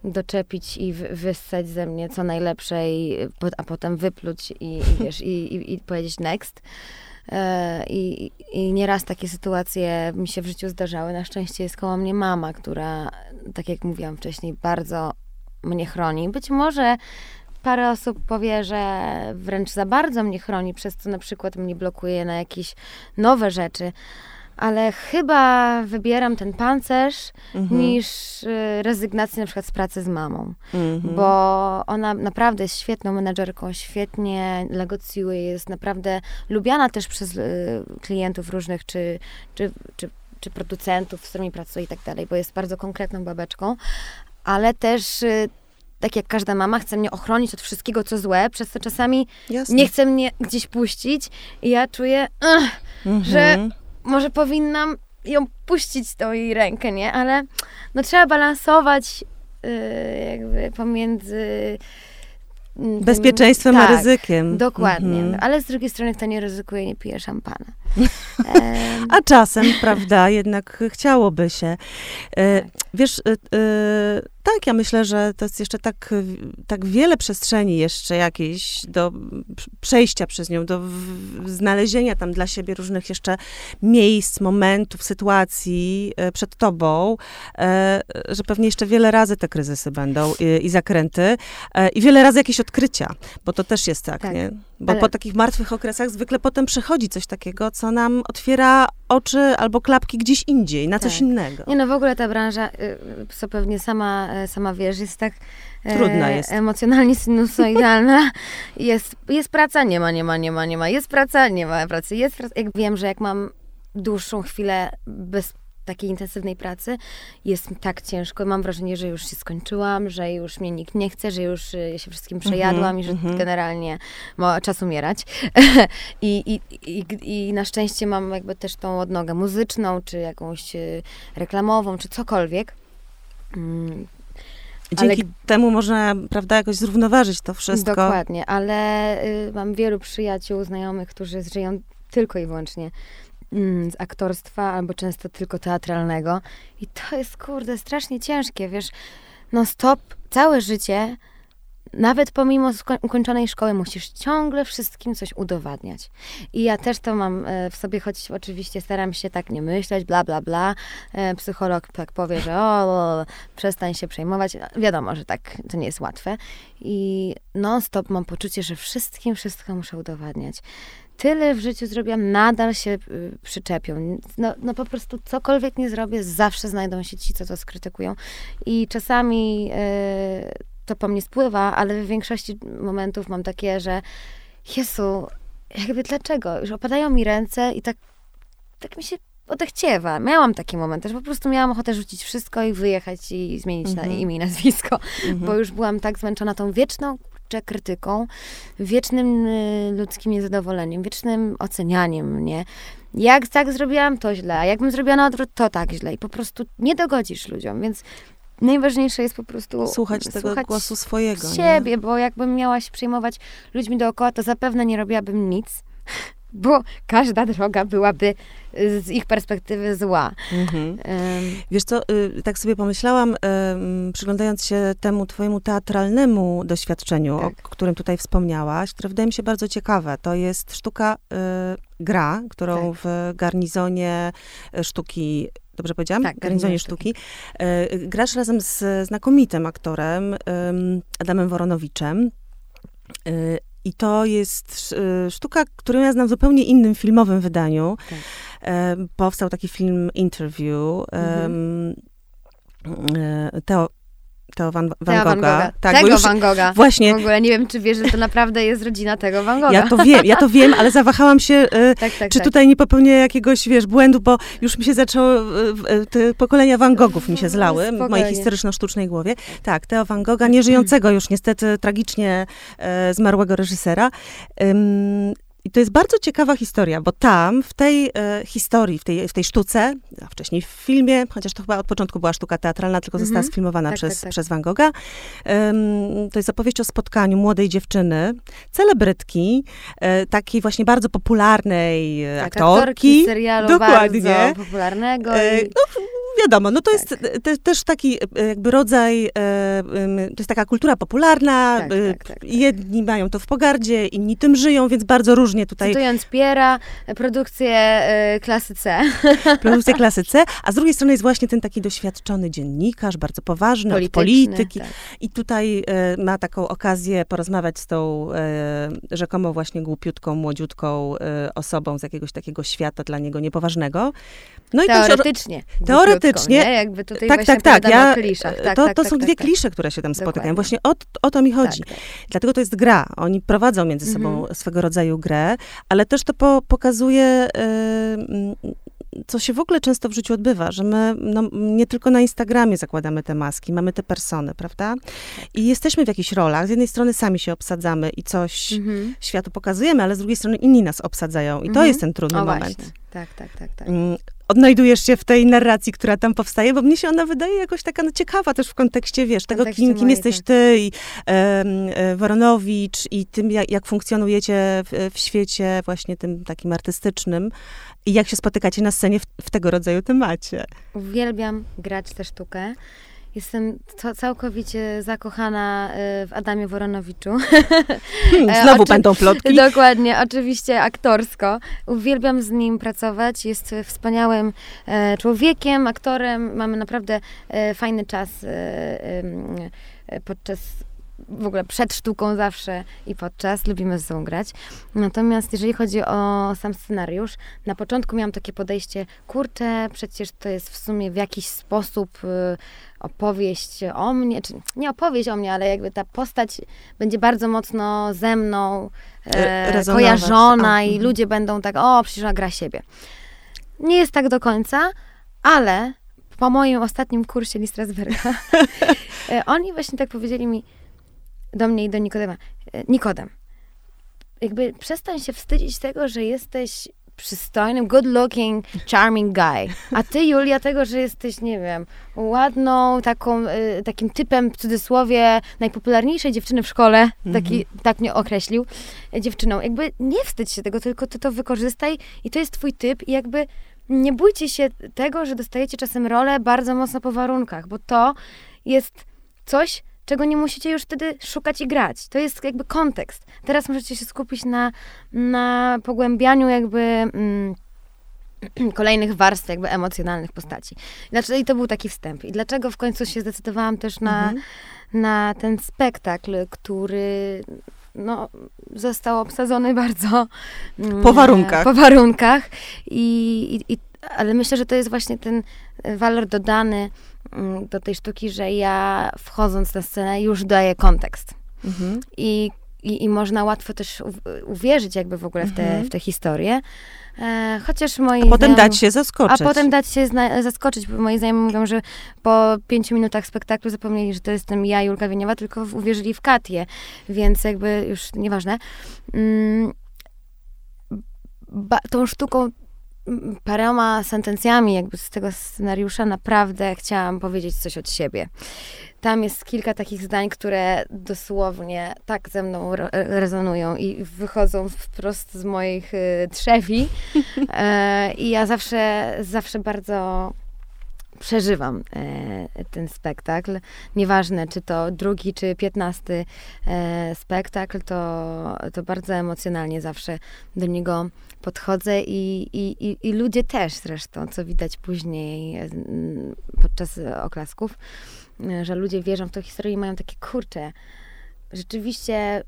doczepić i wyssać ze mnie co najlepsze, i, a potem wypluć i, i <laughs> wiesz, i, i, i powiedzieć next. E, I, I nieraz takie sytuacje mi się w życiu zdarzały. Na szczęście jest koło mnie mama, która, tak jak mówiłam wcześniej, bardzo mnie chroni. Być może parę osób powie, że wręcz za bardzo mnie chroni, przez co na przykład mnie blokuje na jakieś nowe rzeczy. Ale chyba wybieram ten pancerz Mhm. niż y, rezygnację na przykład z pracy z mamą. Mhm. Bo ona naprawdę jest świetną menedżerką, świetnie negocjuje, jest naprawdę lubiana też przez y, klientów różnych, czy, czy, czy, czy producentów, z którymi pracuje i tak dalej, bo jest bardzo konkretną babeczką, ale też y, tak jak każda mama, chce mnie ochronić od wszystkiego, co złe, przez co czasami Jasne. nie chce mnie gdzieś puścić i ja czuję, "Ugh, Mhm. że może powinnam ją puścić tą jej rękę, nie? Ale no trzeba balansować y, jakby pomiędzy mm, tym- Bezpieczeństwem a tak, ryzykiem. Dokładnie. Mhm. Ale z drugiej strony kto nie ryzykuje, nie pije szampana. <laughs> A czasem, prawda, jednak chciałoby się. E, Tak. Wiesz, e, e, tak, ja myślę, że to jest jeszcze tak, tak wiele przestrzeni jeszcze jakiejś do przejścia przez nią, do znalezienia tam dla siebie różnych jeszcze miejsc, momentów, sytuacji e, przed tobą, e, że pewnie jeszcze wiele razy te kryzysy będą i, i zakręty e, i wiele razy jakieś odkrycia, bo to też jest tak, Tak, nie? Bo ale- po takich martwych okresach zwykle potem przychodzi coś takiego, co nam otwiera oczy albo klapki gdzieś indziej, na coś Tak. innego. Nie no, w ogóle ta branża, y, co pewnie sama, e, sama wiesz, jest tak e, Trudna jest. emocjonalnie sinusoidalna. <laughs> Jest, jest praca, nie ma, nie ma, nie ma, nie ma. Jest praca, nie ma pracy. Jest praca. Jak wiem, że jak mam dłuższą chwilę bez takiej intensywnej pracy, jest tak ciężko. Mam wrażenie, że już się skończyłam, że już mnie nikt nie chce, że już y, się wszystkim przejadłam i że mhm. generalnie ma czas umierać. <laughs> I, i, i, I na szczęście mam jakby też tą odnogę muzyczną, czy jakąś y, reklamową, czy cokolwiek. Mm, Dzięki temu można, prawda, jakoś zrównoważyć to wszystko. Dokładnie, ale y, mam wielu przyjaciół, znajomych, którzy żyją tylko i wyłącznie z aktorstwa, albo często tylko teatralnego. I to jest, kurde, strasznie ciężkie, wiesz, no stop, całe życie, nawet pomimo ukończonej szkoły, musisz ciągle wszystkim coś udowadniać. I ja też to mam e, w sobie, choć oczywiście staram się tak nie myśleć, bla, bla, bla. E, Psycholog tak powie, że o, przestań się przejmować. Wiadomo, że tak to nie jest łatwe. I non-stop mam poczucie, że wszystkim wszystko muszę udowadniać. Tyle w życiu zrobiłam, nadal się y, przyczepią. No, no po prostu cokolwiek nie zrobię, zawsze znajdą się ci, co to skrytykują. I czasami y, to po mnie spływa, ale w większości momentów mam takie, że Jezu, jakby dlaczego? Już opadają mi ręce i tak, tak mi się odechciewa. Miałam taki moment, że po prostu miałam ochotę rzucić wszystko i wyjechać i zmienić Mhm. na imię i nazwisko, <laughs> Mhm. bo już byłam tak zmęczona tą wieczną kurczę, krytyką, wiecznym y, ludzkim niezadowoleniem, wiecznym ocenianiem mnie. Jak tak zrobiłam, to źle, a jakbym zrobiła na odwrót, to tak źle. I po prostu nie dogodzisz ludziom, więc najważniejsze jest po prostu Słuchać tego słuchać głosu swojego. nie? siebie, bo jakbym miała się przejmować ludźmi dookoła, to zapewne nie robiłabym nic, bo każda droga byłaby z ich perspektywy zła. Mhm. Wiesz co, y, tak sobie pomyślałam, przyglądając się temu twojemu teatralnemu doświadczeniu, Tak. o którym tutaj wspomniałaś, które wydaje mi się bardzo ciekawe. To jest sztuka y, gra, którą Tak. w garnizonie y, sztuki Dobrze powiedziałam? Tak, Garnizonie Garnizonie sztuki. Y, Grasz razem z znakomitym aktorem Adamem Woronowiczem. I to jest y, sztuka, którą ja znam w zupełnie innym filmowym wydaniu. Tak. E, powstał taki film Interview. Mhm. e, Teo, Teo Van, Van, Theo Van Gogha. Gogha. Tak, tego Van Gogha. właśnie, W ogóle nie wiem, czy wiesz, że to naprawdę jest rodzina tego Van Gogha. ja to wiem, ja to wiem, ale zawahałam się, e, tak, tak, czy tak. tutaj nie popełnię jakiegoś, wiesz, błędu, bo już mi się zaczęło, e, e, te pokolenia Van Goghów mi się zlały w mojej Spokojnie. historyczno-sztucznej głowie. Tak, Teo Van Gogha, nieżyjącego już niestety tragicznie zmarłego reżysera. I to jest bardzo ciekawa historia, bo tam, w tej e, historii, w tej, w tej sztuce, a wcześniej w filmie, chociaż to chyba od początku była sztuka teatralna, tylko została Mhm. sfilmowana Tak, przez, tak, tak. przez Van Gogha. Ym, to jest opowieść o spotkaniu młodej dziewczyny, celebrytki, e, takiej właśnie bardzo popularnej e, tak, aktorki. serialu Dokładnie. bardzo popularnego. E, no, wiadomo, no to tak. jest te, też taki jakby rodzaj, to jest taka kultura popularna, tak, tak, tak, tak, jedni mają to w pogardzie, inni tym żyją, więc bardzo różnie tutaj. Cytując Piera, produkcję klasy C. <laughs> Produkcję <laughs> klasy C, a z drugiej strony jest właśnie ten taki doświadczony dziennikarz, bardzo poważny, od polityki. Tak. I tutaj ma taką okazję porozmawiać z tą rzekomo właśnie głupiutką, młodziutką osobą z jakiegoś takiego świata dla niego niepoważnego. No i teoretycznie. Teoretycznie. Nie? Jakby tutaj tak, tak, tak. Ja, kliszach. Tak, to, tak, to tak, są tak, dwie tak. klisze, które się tam Dokładnie. spotykają. Właśnie o, o to mi chodzi. Tak, Dlatego to jest gra. Oni prowadzą między sobą mhm. swego rodzaju grę, ale też to po, pokazuje co się w ogóle często w życiu odbywa, że my no, nie tylko na Instagramie zakładamy te maski, mamy te persony, prawda? I jesteśmy w jakichś rolach. Z jednej strony sami się obsadzamy i coś mhm. światu pokazujemy, ale z drugiej strony inni nas obsadzają. I to mhm. jest ten trudny o, moment. Właśnie. Tak, tak, tak, tak. Odnajdujesz się w tej narracji, która tam powstaje, bo mnie się ona wydaje jakoś taka no, ciekawa też w kontekście, wiesz, tego, kim, kim jesteś tak. ty i e, Woronowicz i tym, jak, jak funkcjonujecie w, w, świecie właśnie tym takim artystycznym i jak się spotykacie na scenie w, w tego rodzaju temacie. Uwielbiam grać tę sztukę. Jestem całkowicie zakochana y, w Adamie Woronowiczu. Hmm, <laughs> znowu Oczy będą plotki. Dokładnie, oczywiście aktorsko. Uwielbiam z nim pracować. Jest wspaniałym e, człowiekiem, aktorem. Mamy naprawdę e, fajny czas e, podczas w ogóle przed sztuką zawsze i podczas lubimy ze sobą grać. Natomiast jeżeli chodzi o sam scenariusz, na początku miałam takie podejście, kurczę, przecież to jest w sumie w jakiś sposób y, opowieść o mnie, czy nie opowieść o mnie, ale jakby ta postać będzie bardzo mocno ze mną e, kojarzona i mhm. ludzie będą tak, o, przecież ona gra siebie. Nie jest tak do końca, ale po moim ostatnim kursie Listrasberga, <laughs> e, oni właśnie tak powiedzieli mi, do mnie i do Nikodema. E, Nikodem, jakby przestań się wstydzić tego, że jesteś przystojnym, good looking, charming guy. A ty, Julia, tego, że jesteś, nie wiem, ładną, taką, y, takim typem, w cudzysłowie, najpopularniejszej dziewczyny w szkole, taki, mm -hmm. tak mnie określił, y, dziewczyną. Jakby nie wstydź się tego, tylko ty to wykorzystaj i to jest twój typ i jakby nie bójcie się tego, że dostajecie czasem rolę bardzo mocno po warunkach, bo to jest coś, czego nie musicie już wtedy szukać i grać. To jest jakby kontekst. Teraz możecie się skupić na, na pogłębianiu jakby... Mm, <clears throat> kolejnych warstw jakby emocjonalnych postaci. Znaczy, I to był taki wstęp. I dlaczego w końcu się zdecydowałam też na, mhm. na ten spektakl, który no, został obsadzony bardzo... Mm, po warunkach. Po warunkach. I, i, i, ale myślę, że to jest właśnie ten walor dodany do tej sztuki, że ja wchodząc na scenę już daję kontekst. Mhm. I, i, I można łatwo też uwierzyć jakby w ogóle w te, mhm. w te historie. E, chociaż moi A potem dać się zaskoczyć. A potem dać się zaskoczyć, bo moi znajomi mówią, że po pięciu minutach spektaklu zapomnieli, że to jestem ja, Julka Wieniowa, tylko uwierzyli w Katię, więc jakby już nieważne. Mm, ba, tą sztuką paroma sentencjami jakby z tego scenariusza naprawdę chciałam powiedzieć coś od siebie. Tam jest kilka takich zdań, które dosłownie tak ze mną re rezonują i wychodzą wprost z moich y, trzewi. <laughs> E, I ja zawsze, zawsze bardzo przeżywam e, ten spektakl. Nieważne, czy to drugi, czy piętnasty e, spektakl, to, to bardzo emocjonalnie zawsze do niego podchodzę i, i, i, i ludzie też zresztą, co widać później e, podczas oklasków, e, że ludzie wierzą w tę historię i mają takie, kurcze, rzeczywiście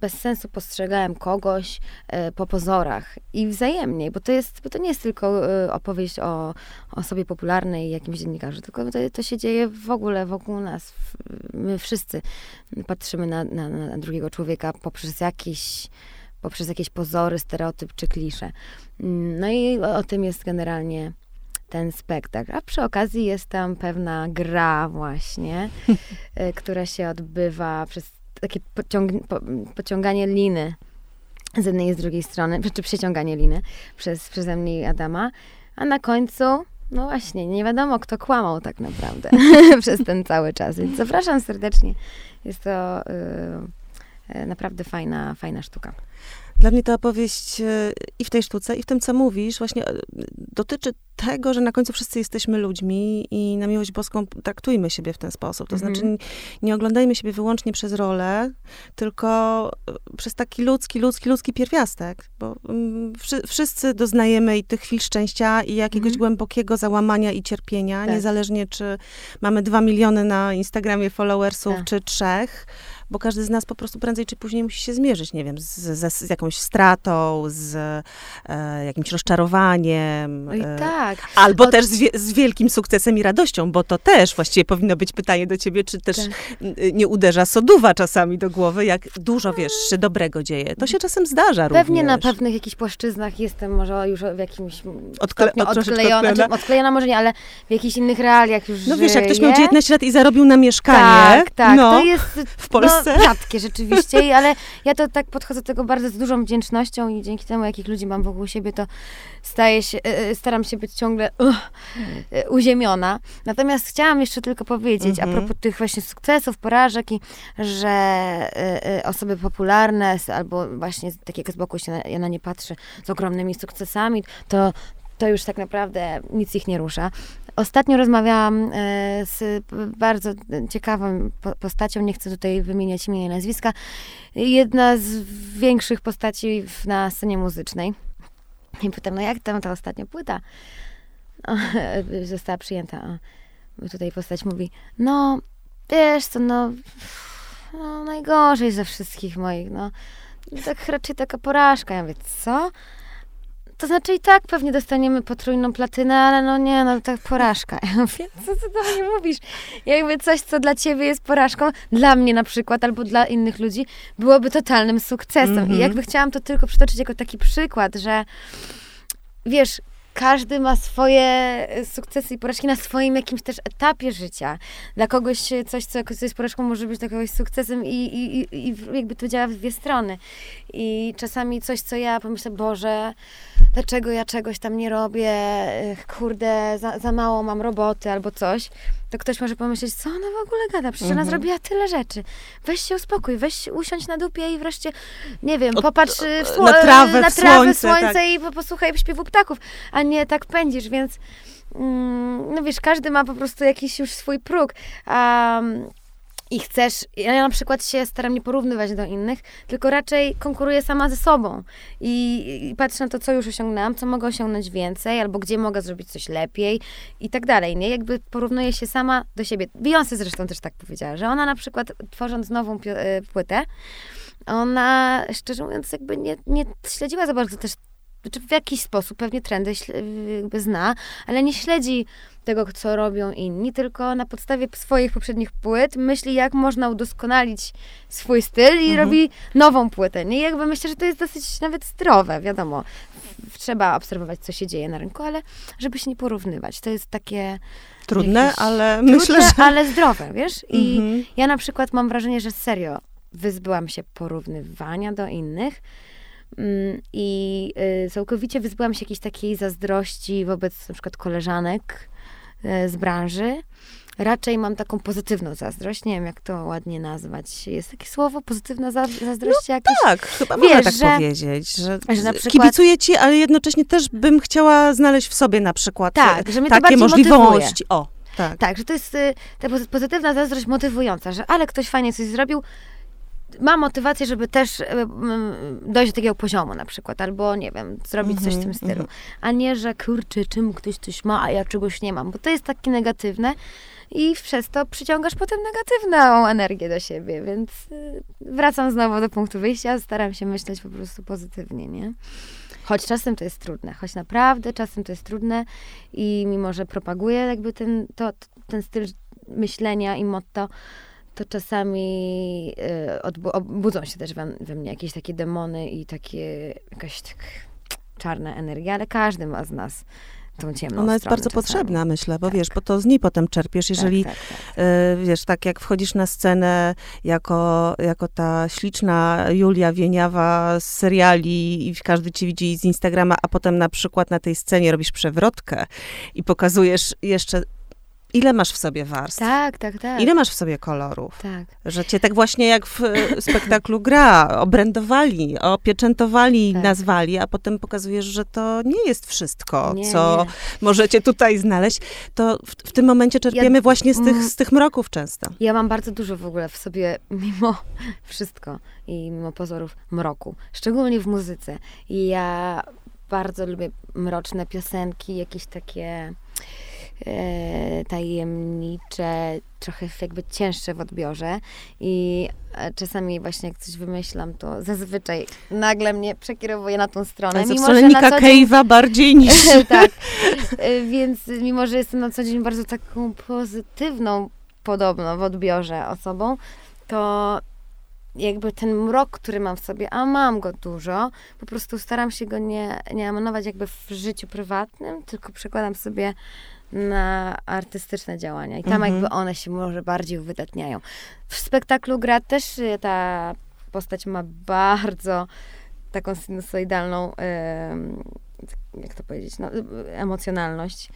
bez sensu postrzegałem kogoś e, po pozorach i wzajemnie, bo to jest, bo to nie jest tylko e, opowieść o osobie popularnej i jakimś dziennikarzu, tylko to, to się dzieje w ogóle wokół nas. My wszyscy patrzymy na, na, na drugiego człowieka poprzez jakiś poprzez jakieś pozory, stereotyp czy klisze. Mm, no i o, o tym jest generalnie ten spektakl. A przy okazji jest tam pewna gra właśnie, e, <laughs> która się odbywa przez takie pociąg po, pociąganie liny z jednej i z drugiej strony, <laughs> czy przeciąganie liny przez, przeze mnie i Adama, a na końcu no właśnie, nie wiadomo, kto kłamał tak naprawdę <laughs> przez ten cały czas. Więc zapraszam serdecznie. Jest to y, e, naprawdę fajna, fajna sztuka. Dla mnie ta opowieść e, i w tej sztuce, i w tym, co mówisz, właśnie e, dotyczy tego, że na końcu wszyscy jesteśmy ludźmi i na miłość boską traktujmy siebie w ten sposób. To mhm. znaczy, nie oglądajmy siebie wyłącznie przez rolę, tylko e, przez taki ludzki, ludzki, ludzki pierwiastek. Bo mm, wszyscy doznajemy i tych chwil szczęścia i jakiegoś mhm. głębokiego załamania i cierpienia, tak. niezależnie czy mamy dwa miliony na Instagramie followersów, tak. czy trzech bo każdy z nas po prostu prędzej czy później musi się zmierzyć, nie wiem, z, z, z jakąś stratą, z e, jakimś rozczarowaniem. No i e, tak. Albo Od... też z, z, wielkim sukcesem i radością, bo to też właściwie powinno być pytanie do ciebie, czy też tak. nie uderza soduwa czasami do głowy, jak dużo, wiesz, się dobrego dzieje. To się czasem zdarza Pewnie również. na pewnych jakichś płaszczyznach jestem może już w jakimś Odkle odklejona, odklejona. Znaczy, odklejona może nie, ale w jakichś innych realiach już No wiesz, jak ktoś miał 19 lat i zarobił na mieszkanie, tak, tak, no, to jest w Polsce? No, rzadkie rzeczywiście, <laughs> ale ja to tak podchodzę do tego bardzo z dużą wdzięcznością i dzięki temu, jakich ludzi mam wokół siebie, to staję się, e, e, staram się być ciągle uh, uziemiona. Natomiast chciałam jeszcze tylko powiedzieć, mhm. a propos tych właśnie sukcesów, porażek i że osoby popularne albo właśnie takiego z boku się na, ja na nie patrzę z ogromnymi sukcesami, to to już tak naprawdę nic ich nie rusza. Ostatnio rozmawiałam e, z bardzo ciekawą postacią, nie chcę tutaj wymieniać imienia i nazwiska, jedna z większych postaci na scenie muzycznej. I pytam, no jak tam ta ostatnia płyta no, <laughs> została przyjęta? Tutaj postać mówi, no wiesz co, no, no najgorzej ze wszystkich moich, no tak raczej taka porażka. Ja mówię, co? To znaczy i tak pewnie dostaniemy potrójną platynę, ale no nie, no tak porażka. <laughs> Ja mówię, co ty do mnie mówisz? Jakby coś, co dla ciebie jest porażką, dla mnie na przykład, albo dla innych ludzi, byłoby totalnym sukcesem. Mm -hmm. I mhm. jakby chciałam to tylko przytoczyć jako taki przykład, że wiesz, każdy ma swoje e, sukcesy i porażki na swoim jakimś też etapie życia. Dla kogoś coś, co, co jest porażką, może być dla kogoś sukcesem i, i, i jakby to działa w dwie strony. I czasami coś, co ja pomyślę, Boże, dlaczego ja czegoś tam nie robię, kurde, za, za mało mam roboty albo coś, to ktoś może pomyśleć, co ona w ogóle gada, przecież ona mhm. zrobiła tyle rzeczy. Weź się uspokój, weź usiądź na dupie i wreszcie, nie wiem, popatrz y, w na trawę, na trawę słońce, słońce tak. i posłuchaj śpiewu ptaków, a nie tak pędzisz, więc mm, no wiesz, każdy ma po prostu jakiś już swój próg. Um, i chcesz, ja na przykład się staram nie porównywać do innych, tylko raczej konkuruję sama ze sobą i, i patrzę na to, co już osiągnęłam, co mogę osiągnąć więcej, albo gdzie mogę zrobić coś lepiej i tak dalej, nie? Jakby porównuję się sama do siebie. Beyoncé zresztą też tak powiedziała, że ona na przykład tworząc nową e, płytę, ona szczerze mówiąc jakby nie, nie śledziła za bardzo też czy w jakiś sposób pewnie trendy jakby zna, ale nie śledzi tego, co robią inni, tylko na podstawie swoich poprzednich płyt myśli, jak można udoskonalić swój styl i mhm. robi nową płytę. Nie? jakby myślę, że to jest dosyć nawet zdrowe, wiadomo. Trzeba obserwować, co się dzieje na rynku, ale żeby się nie porównywać. To jest takie... Trudne, jakieś, ale trudne, myślę, że... ale zdrowe, wiesz? I mhm. ja na przykład mam wrażenie, że serio wyzbyłam się porównywania do innych, I y, całkowicie wyzbyłam się jakiejś takiej zazdrości wobec na przykład koleżanek y, z branży. Raczej mam taką pozytywną zazdrość. Nie wiem, jak to ładnie nazwać. Jest takie słowo, pozytywna zazdrość? No jakieś? tak, chyba Wiesz, można tak że, powiedzieć. Że, że na przykład, kibicuję ci, ale jednocześnie też bym chciała znaleźć w sobie na przykład tak, że mnie takie możliwości. O, tak. tak, że to jest y, ta pozytywna zazdrość motywująca, że ale ktoś fajnie coś zrobił, ma motywację, żeby też e, dojść do takiego poziomu na przykład, albo nie wiem, zrobić coś w tym mhm, stylu. Mhm. A nie, że kurczę, czym ktoś coś ma, a ja czegoś nie mam, bo to jest takie negatywne i przez to przyciągasz potem negatywną energię do siebie, więc y, wracam znowu do punktu wyjścia, staram się myśleć po prostu pozytywnie, nie? Choć czasem to jest trudne, choć naprawdę czasem to jest trudne i mimo, że propaguję jakby ten, to, ten styl myślenia i motto, to czasami y, budzą się też we, we, mnie jakieś takie demony i takie jakaś tak czarna energia, ale każdy ma z nas tą ciemną Ona jest bardzo czasami. potrzebna, myślę, bo tak. wiesz, bo to z niej potem czerpiesz, tak, jeżeli, tak, tak, tak. Y, wiesz, tak jak wchodzisz na scenę jako, jako ta śliczna Julia Wieniawa z seriali i każdy ci widzi z Instagrama, a potem na przykład na tej scenie robisz przewrotkę i pokazujesz jeszcze ile masz w sobie warstw. Tak, tak, tak. Ile masz w sobie kolorów? Tak. Że cię tak właśnie jak w e, spektaklu gra, obrędowali, opieczętowali, Tak. nazwali, a potem pokazujesz, że to nie jest wszystko, Nie, co nie. możecie tutaj znaleźć. To w, w tym momencie czerpiemy Ja- właśnie z tych, mm. z tych mroków często. Ja mam bardzo dużo w ogóle w sobie, mimo <laughs> wszystko i mimo pozorów mroku, szczególnie w muzyce. I ja bardzo lubię mroczne piosenki, jakieś takie tajemnicze, trochę jakby cięższe w odbiorze. I e, czasami właśnie jak coś wymyślam, to zazwyczaj nagle mnie przekierowuje na tą stronę. Ale mimo, że na co dzień Cave'a bardziej niż... <laughs> tak. Y, Więc mimo, że jestem na co dzień bardzo taką pozytywną podobno w odbiorze osobą, to jakby ten mrok, który mam w sobie, a mam go dużo, po prostu staram się go nie, nie emanować jakby w życiu prywatnym, tylko przekładam sobie na artystyczne działania i tam Mhm. jakby one się może bardziej uwydatniają. W spektaklu gra też y, ta postać ma bardzo taką sinusoidalną, jak to powiedzieć, no, y, emocjonalność.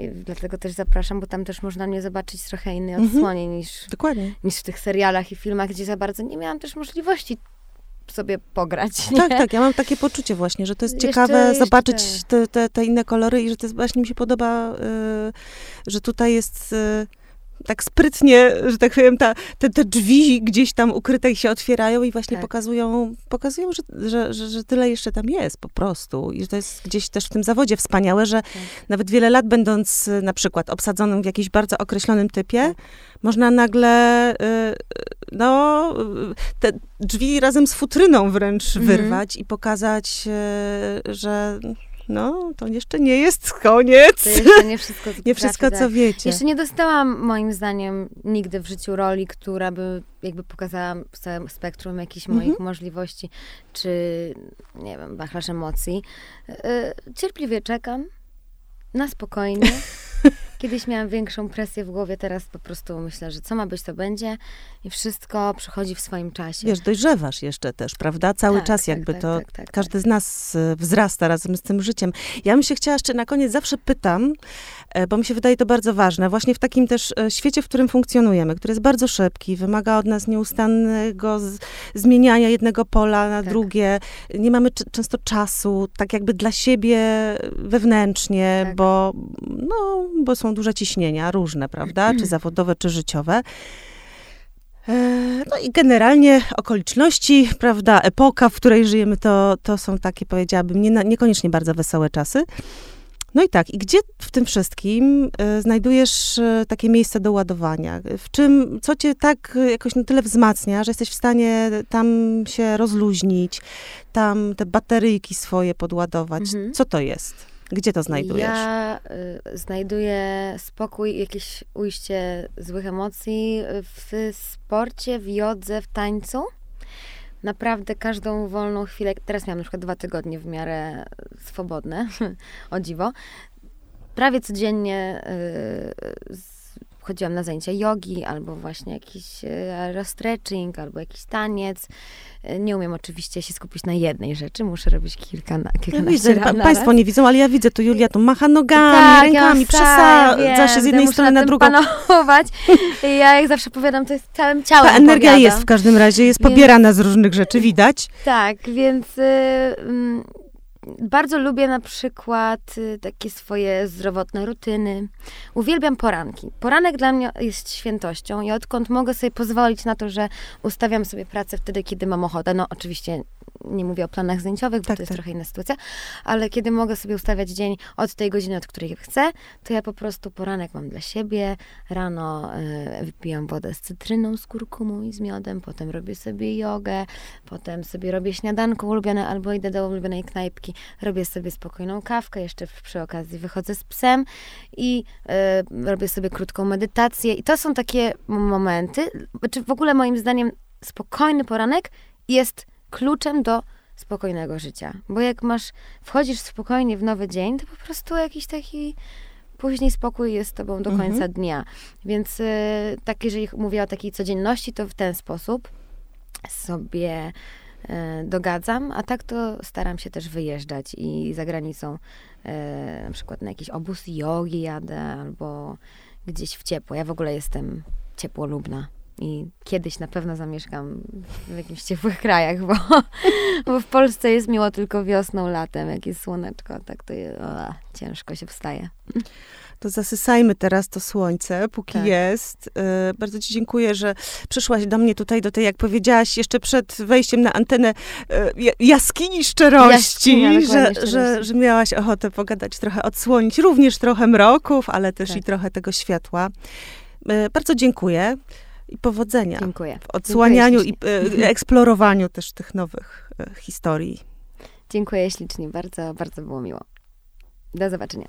I dlatego też zapraszam, bo tam też można mnie zobaczyć trochę innej Mhm. odsłonie niż, Dokładnie. niż w tych serialach i filmach, gdzie za bardzo nie miałam też możliwości sobie pograć. <laughs> Nie? Tak, tak, ja mam takie poczucie właśnie, że to jest Jeszcze- ciekawe jeszcze zobaczyć te, te, te inne kolory i że to jest, właśnie mi się podoba, y, że tutaj jest y, tak sprytnie, że tak powiem, ta, te, te drzwi gdzieś tam ukryte się otwierają i właśnie Tak. pokazują, pokazują że, że, że, że tyle jeszcze tam jest po prostu i że to jest gdzieś też w tym zawodzie wspaniałe, że Tak. nawet wiele lat będąc y, na przykład obsadzonym w jakimś bardzo określonym typie, Tak. można nagle, y, y, no, te drzwi razem z futryną wręcz Mhm. wyrwać i pokazać, że no, to jeszcze nie jest koniec. To jeszcze nie wszystko, co <laughs> Nie wszystko, tak. co wiecie. Jeszcze nie dostałam, moim zdaniem, nigdy w życiu roli, która by jakby pokazała w całym spektrum jakichś Mhm. moich możliwości, czy, nie wiem, wachlarz emocji. Yy, Cierpliwie czekam, na spokojnie. <laughs> Kiedyś miałam większą presję w głowie, teraz po prostu myślę, że co ma być, to będzie i wszystko przychodzi w swoim czasie. Wiesz, dojrzewasz jeszcze też, prawda? Cały Tak, czas tak, jakby tak, to, tak, tak, każdy z nas y, wzrasta razem z tym życiem. Ja bym się chciała jeszcze na koniec, zawsze pytam, e, bo mi się wydaje to bardzo ważne, właśnie w takim też e, świecie, w którym funkcjonujemy, który jest bardzo szybki, wymaga od nas nieustannego z, zmieniania jednego pola na Tak. drugie. Nie mamy często czasu, tak jakby dla siebie wewnętrznie, Tak. bo, no, bo są duże ciśnienia, różne, prawda? Czy zawodowe, czy życiowe. E, No i generalnie okoliczności, prawda, epoka, w której żyjemy, to, to są takie, powiedziałabym, nie, niekoniecznie bardzo wesołe czasy. No i tak, i gdzie w tym wszystkim e, znajdujesz e, takie miejsce do ładowania? W czym, co cię tak jakoś na tyle wzmacnia, że jesteś w stanie tam się rozluźnić, tam te bateryjki swoje podładować? Mhm. Co to jest? Gdzie to znajdujesz? Ja y, znajduję spokój, jakieś ujście złych emocji w sporcie, w jodze, w tańcu. Naprawdę każdą wolną chwilę, teraz miałam na przykład dwa tygodnie w miarę swobodne, <laughs> o dziwo. Prawie codziennie y, chodziłam na zajęcia jogi, albo właśnie jakiś y, aerostretching, albo jakiś taniec. Y, Nie umiem oczywiście się skupić na jednej rzeczy, muszę robić kilka na, Ja kilkanaście pa, naraz. państwo nie widzą, ale ja widzę, tu Julia tu macha nogami, Tak, rękami, ja przesadza się z jednej muszę strony na tym drugą. panować. Ja jak zawsze powiadam, to jest całym ciałem Ta energia powiadam. jest w każdym razie, jest Więc- pobierana z różnych rzeczy, widać. Tak, więc y, mm, bardzo lubię na przykład y, takie swoje zdrowotne rutyny. Uwielbiam poranki. Poranek dla mnie jest świętością i odkąd mogę sobie pozwolić na to, że ustawiam sobie pracę wtedy, kiedy mam ochotę. No oczywiście nie mówię o planach zdjęciowych, bo Tak, to jest tak. trochę inna sytuacja, ale kiedy mogę sobie ustawiać dzień od tej godziny, od której chcę, to ja po prostu poranek mam dla siebie. Rano y, wypijam wodę z cytryną, z kurkumą i z miodem, potem robię sobie jogę, potem sobie robię śniadanko ulubione albo idę do ulubionej knajpki, robię sobie spokojną kawkę, jeszcze przy okazji wychodzę z psem i y, robię sobie krótką medytację. I to są takie momenty, czy w ogóle moim zdaniem spokojny poranek jest kluczem do spokojnego życia. Bo jak masz, wchodzisz spokojnie w nowy dzień, to po prostu jakiś taki później spokój jest z tobą do Mhm. końca dnia. Więc y, tak, jeżeli mówię o takiej codzienności, to w ten sposób sobie e, dogadzam, a tak to staram się też wyjeżdżać i za granicą e, na przykład na jakiś obóz jogi jadę albo gdzieś w ciepło. Ja w ogóle jestem ciepłolubna i kiedyś na pewno zamieszkam w jakimś ciepłych <laughs> krajach, bo, bo w Polsce jest miło tylko wiosną, latem, jak jest słoneczko, tak to jest, o, ciężko się wstaje. To zasysajmy teraz to słońce, póki Tak. jest. E, bardzo Ci dziękuję, że przyszłaś do mnie tutaj, do tej, jak powiedziałaś, jeszcze przed wejściem na antenę, e, ja- jaskini szczerości, Jaskinia, że, że, szczerości. że miałaś ochotę pogadać, trochę odsłonić, również trochę mroków, ale też Tak. i trochę tego światła. E, bardzo dziękuję i powodzenia Dziękuję. w odsłanianiu i ślicznie. e, eksplorowaniu też tych nowych e, historii. Dziękuję ślicznie, bardzo, bardzo było miło. Do zobaczenia.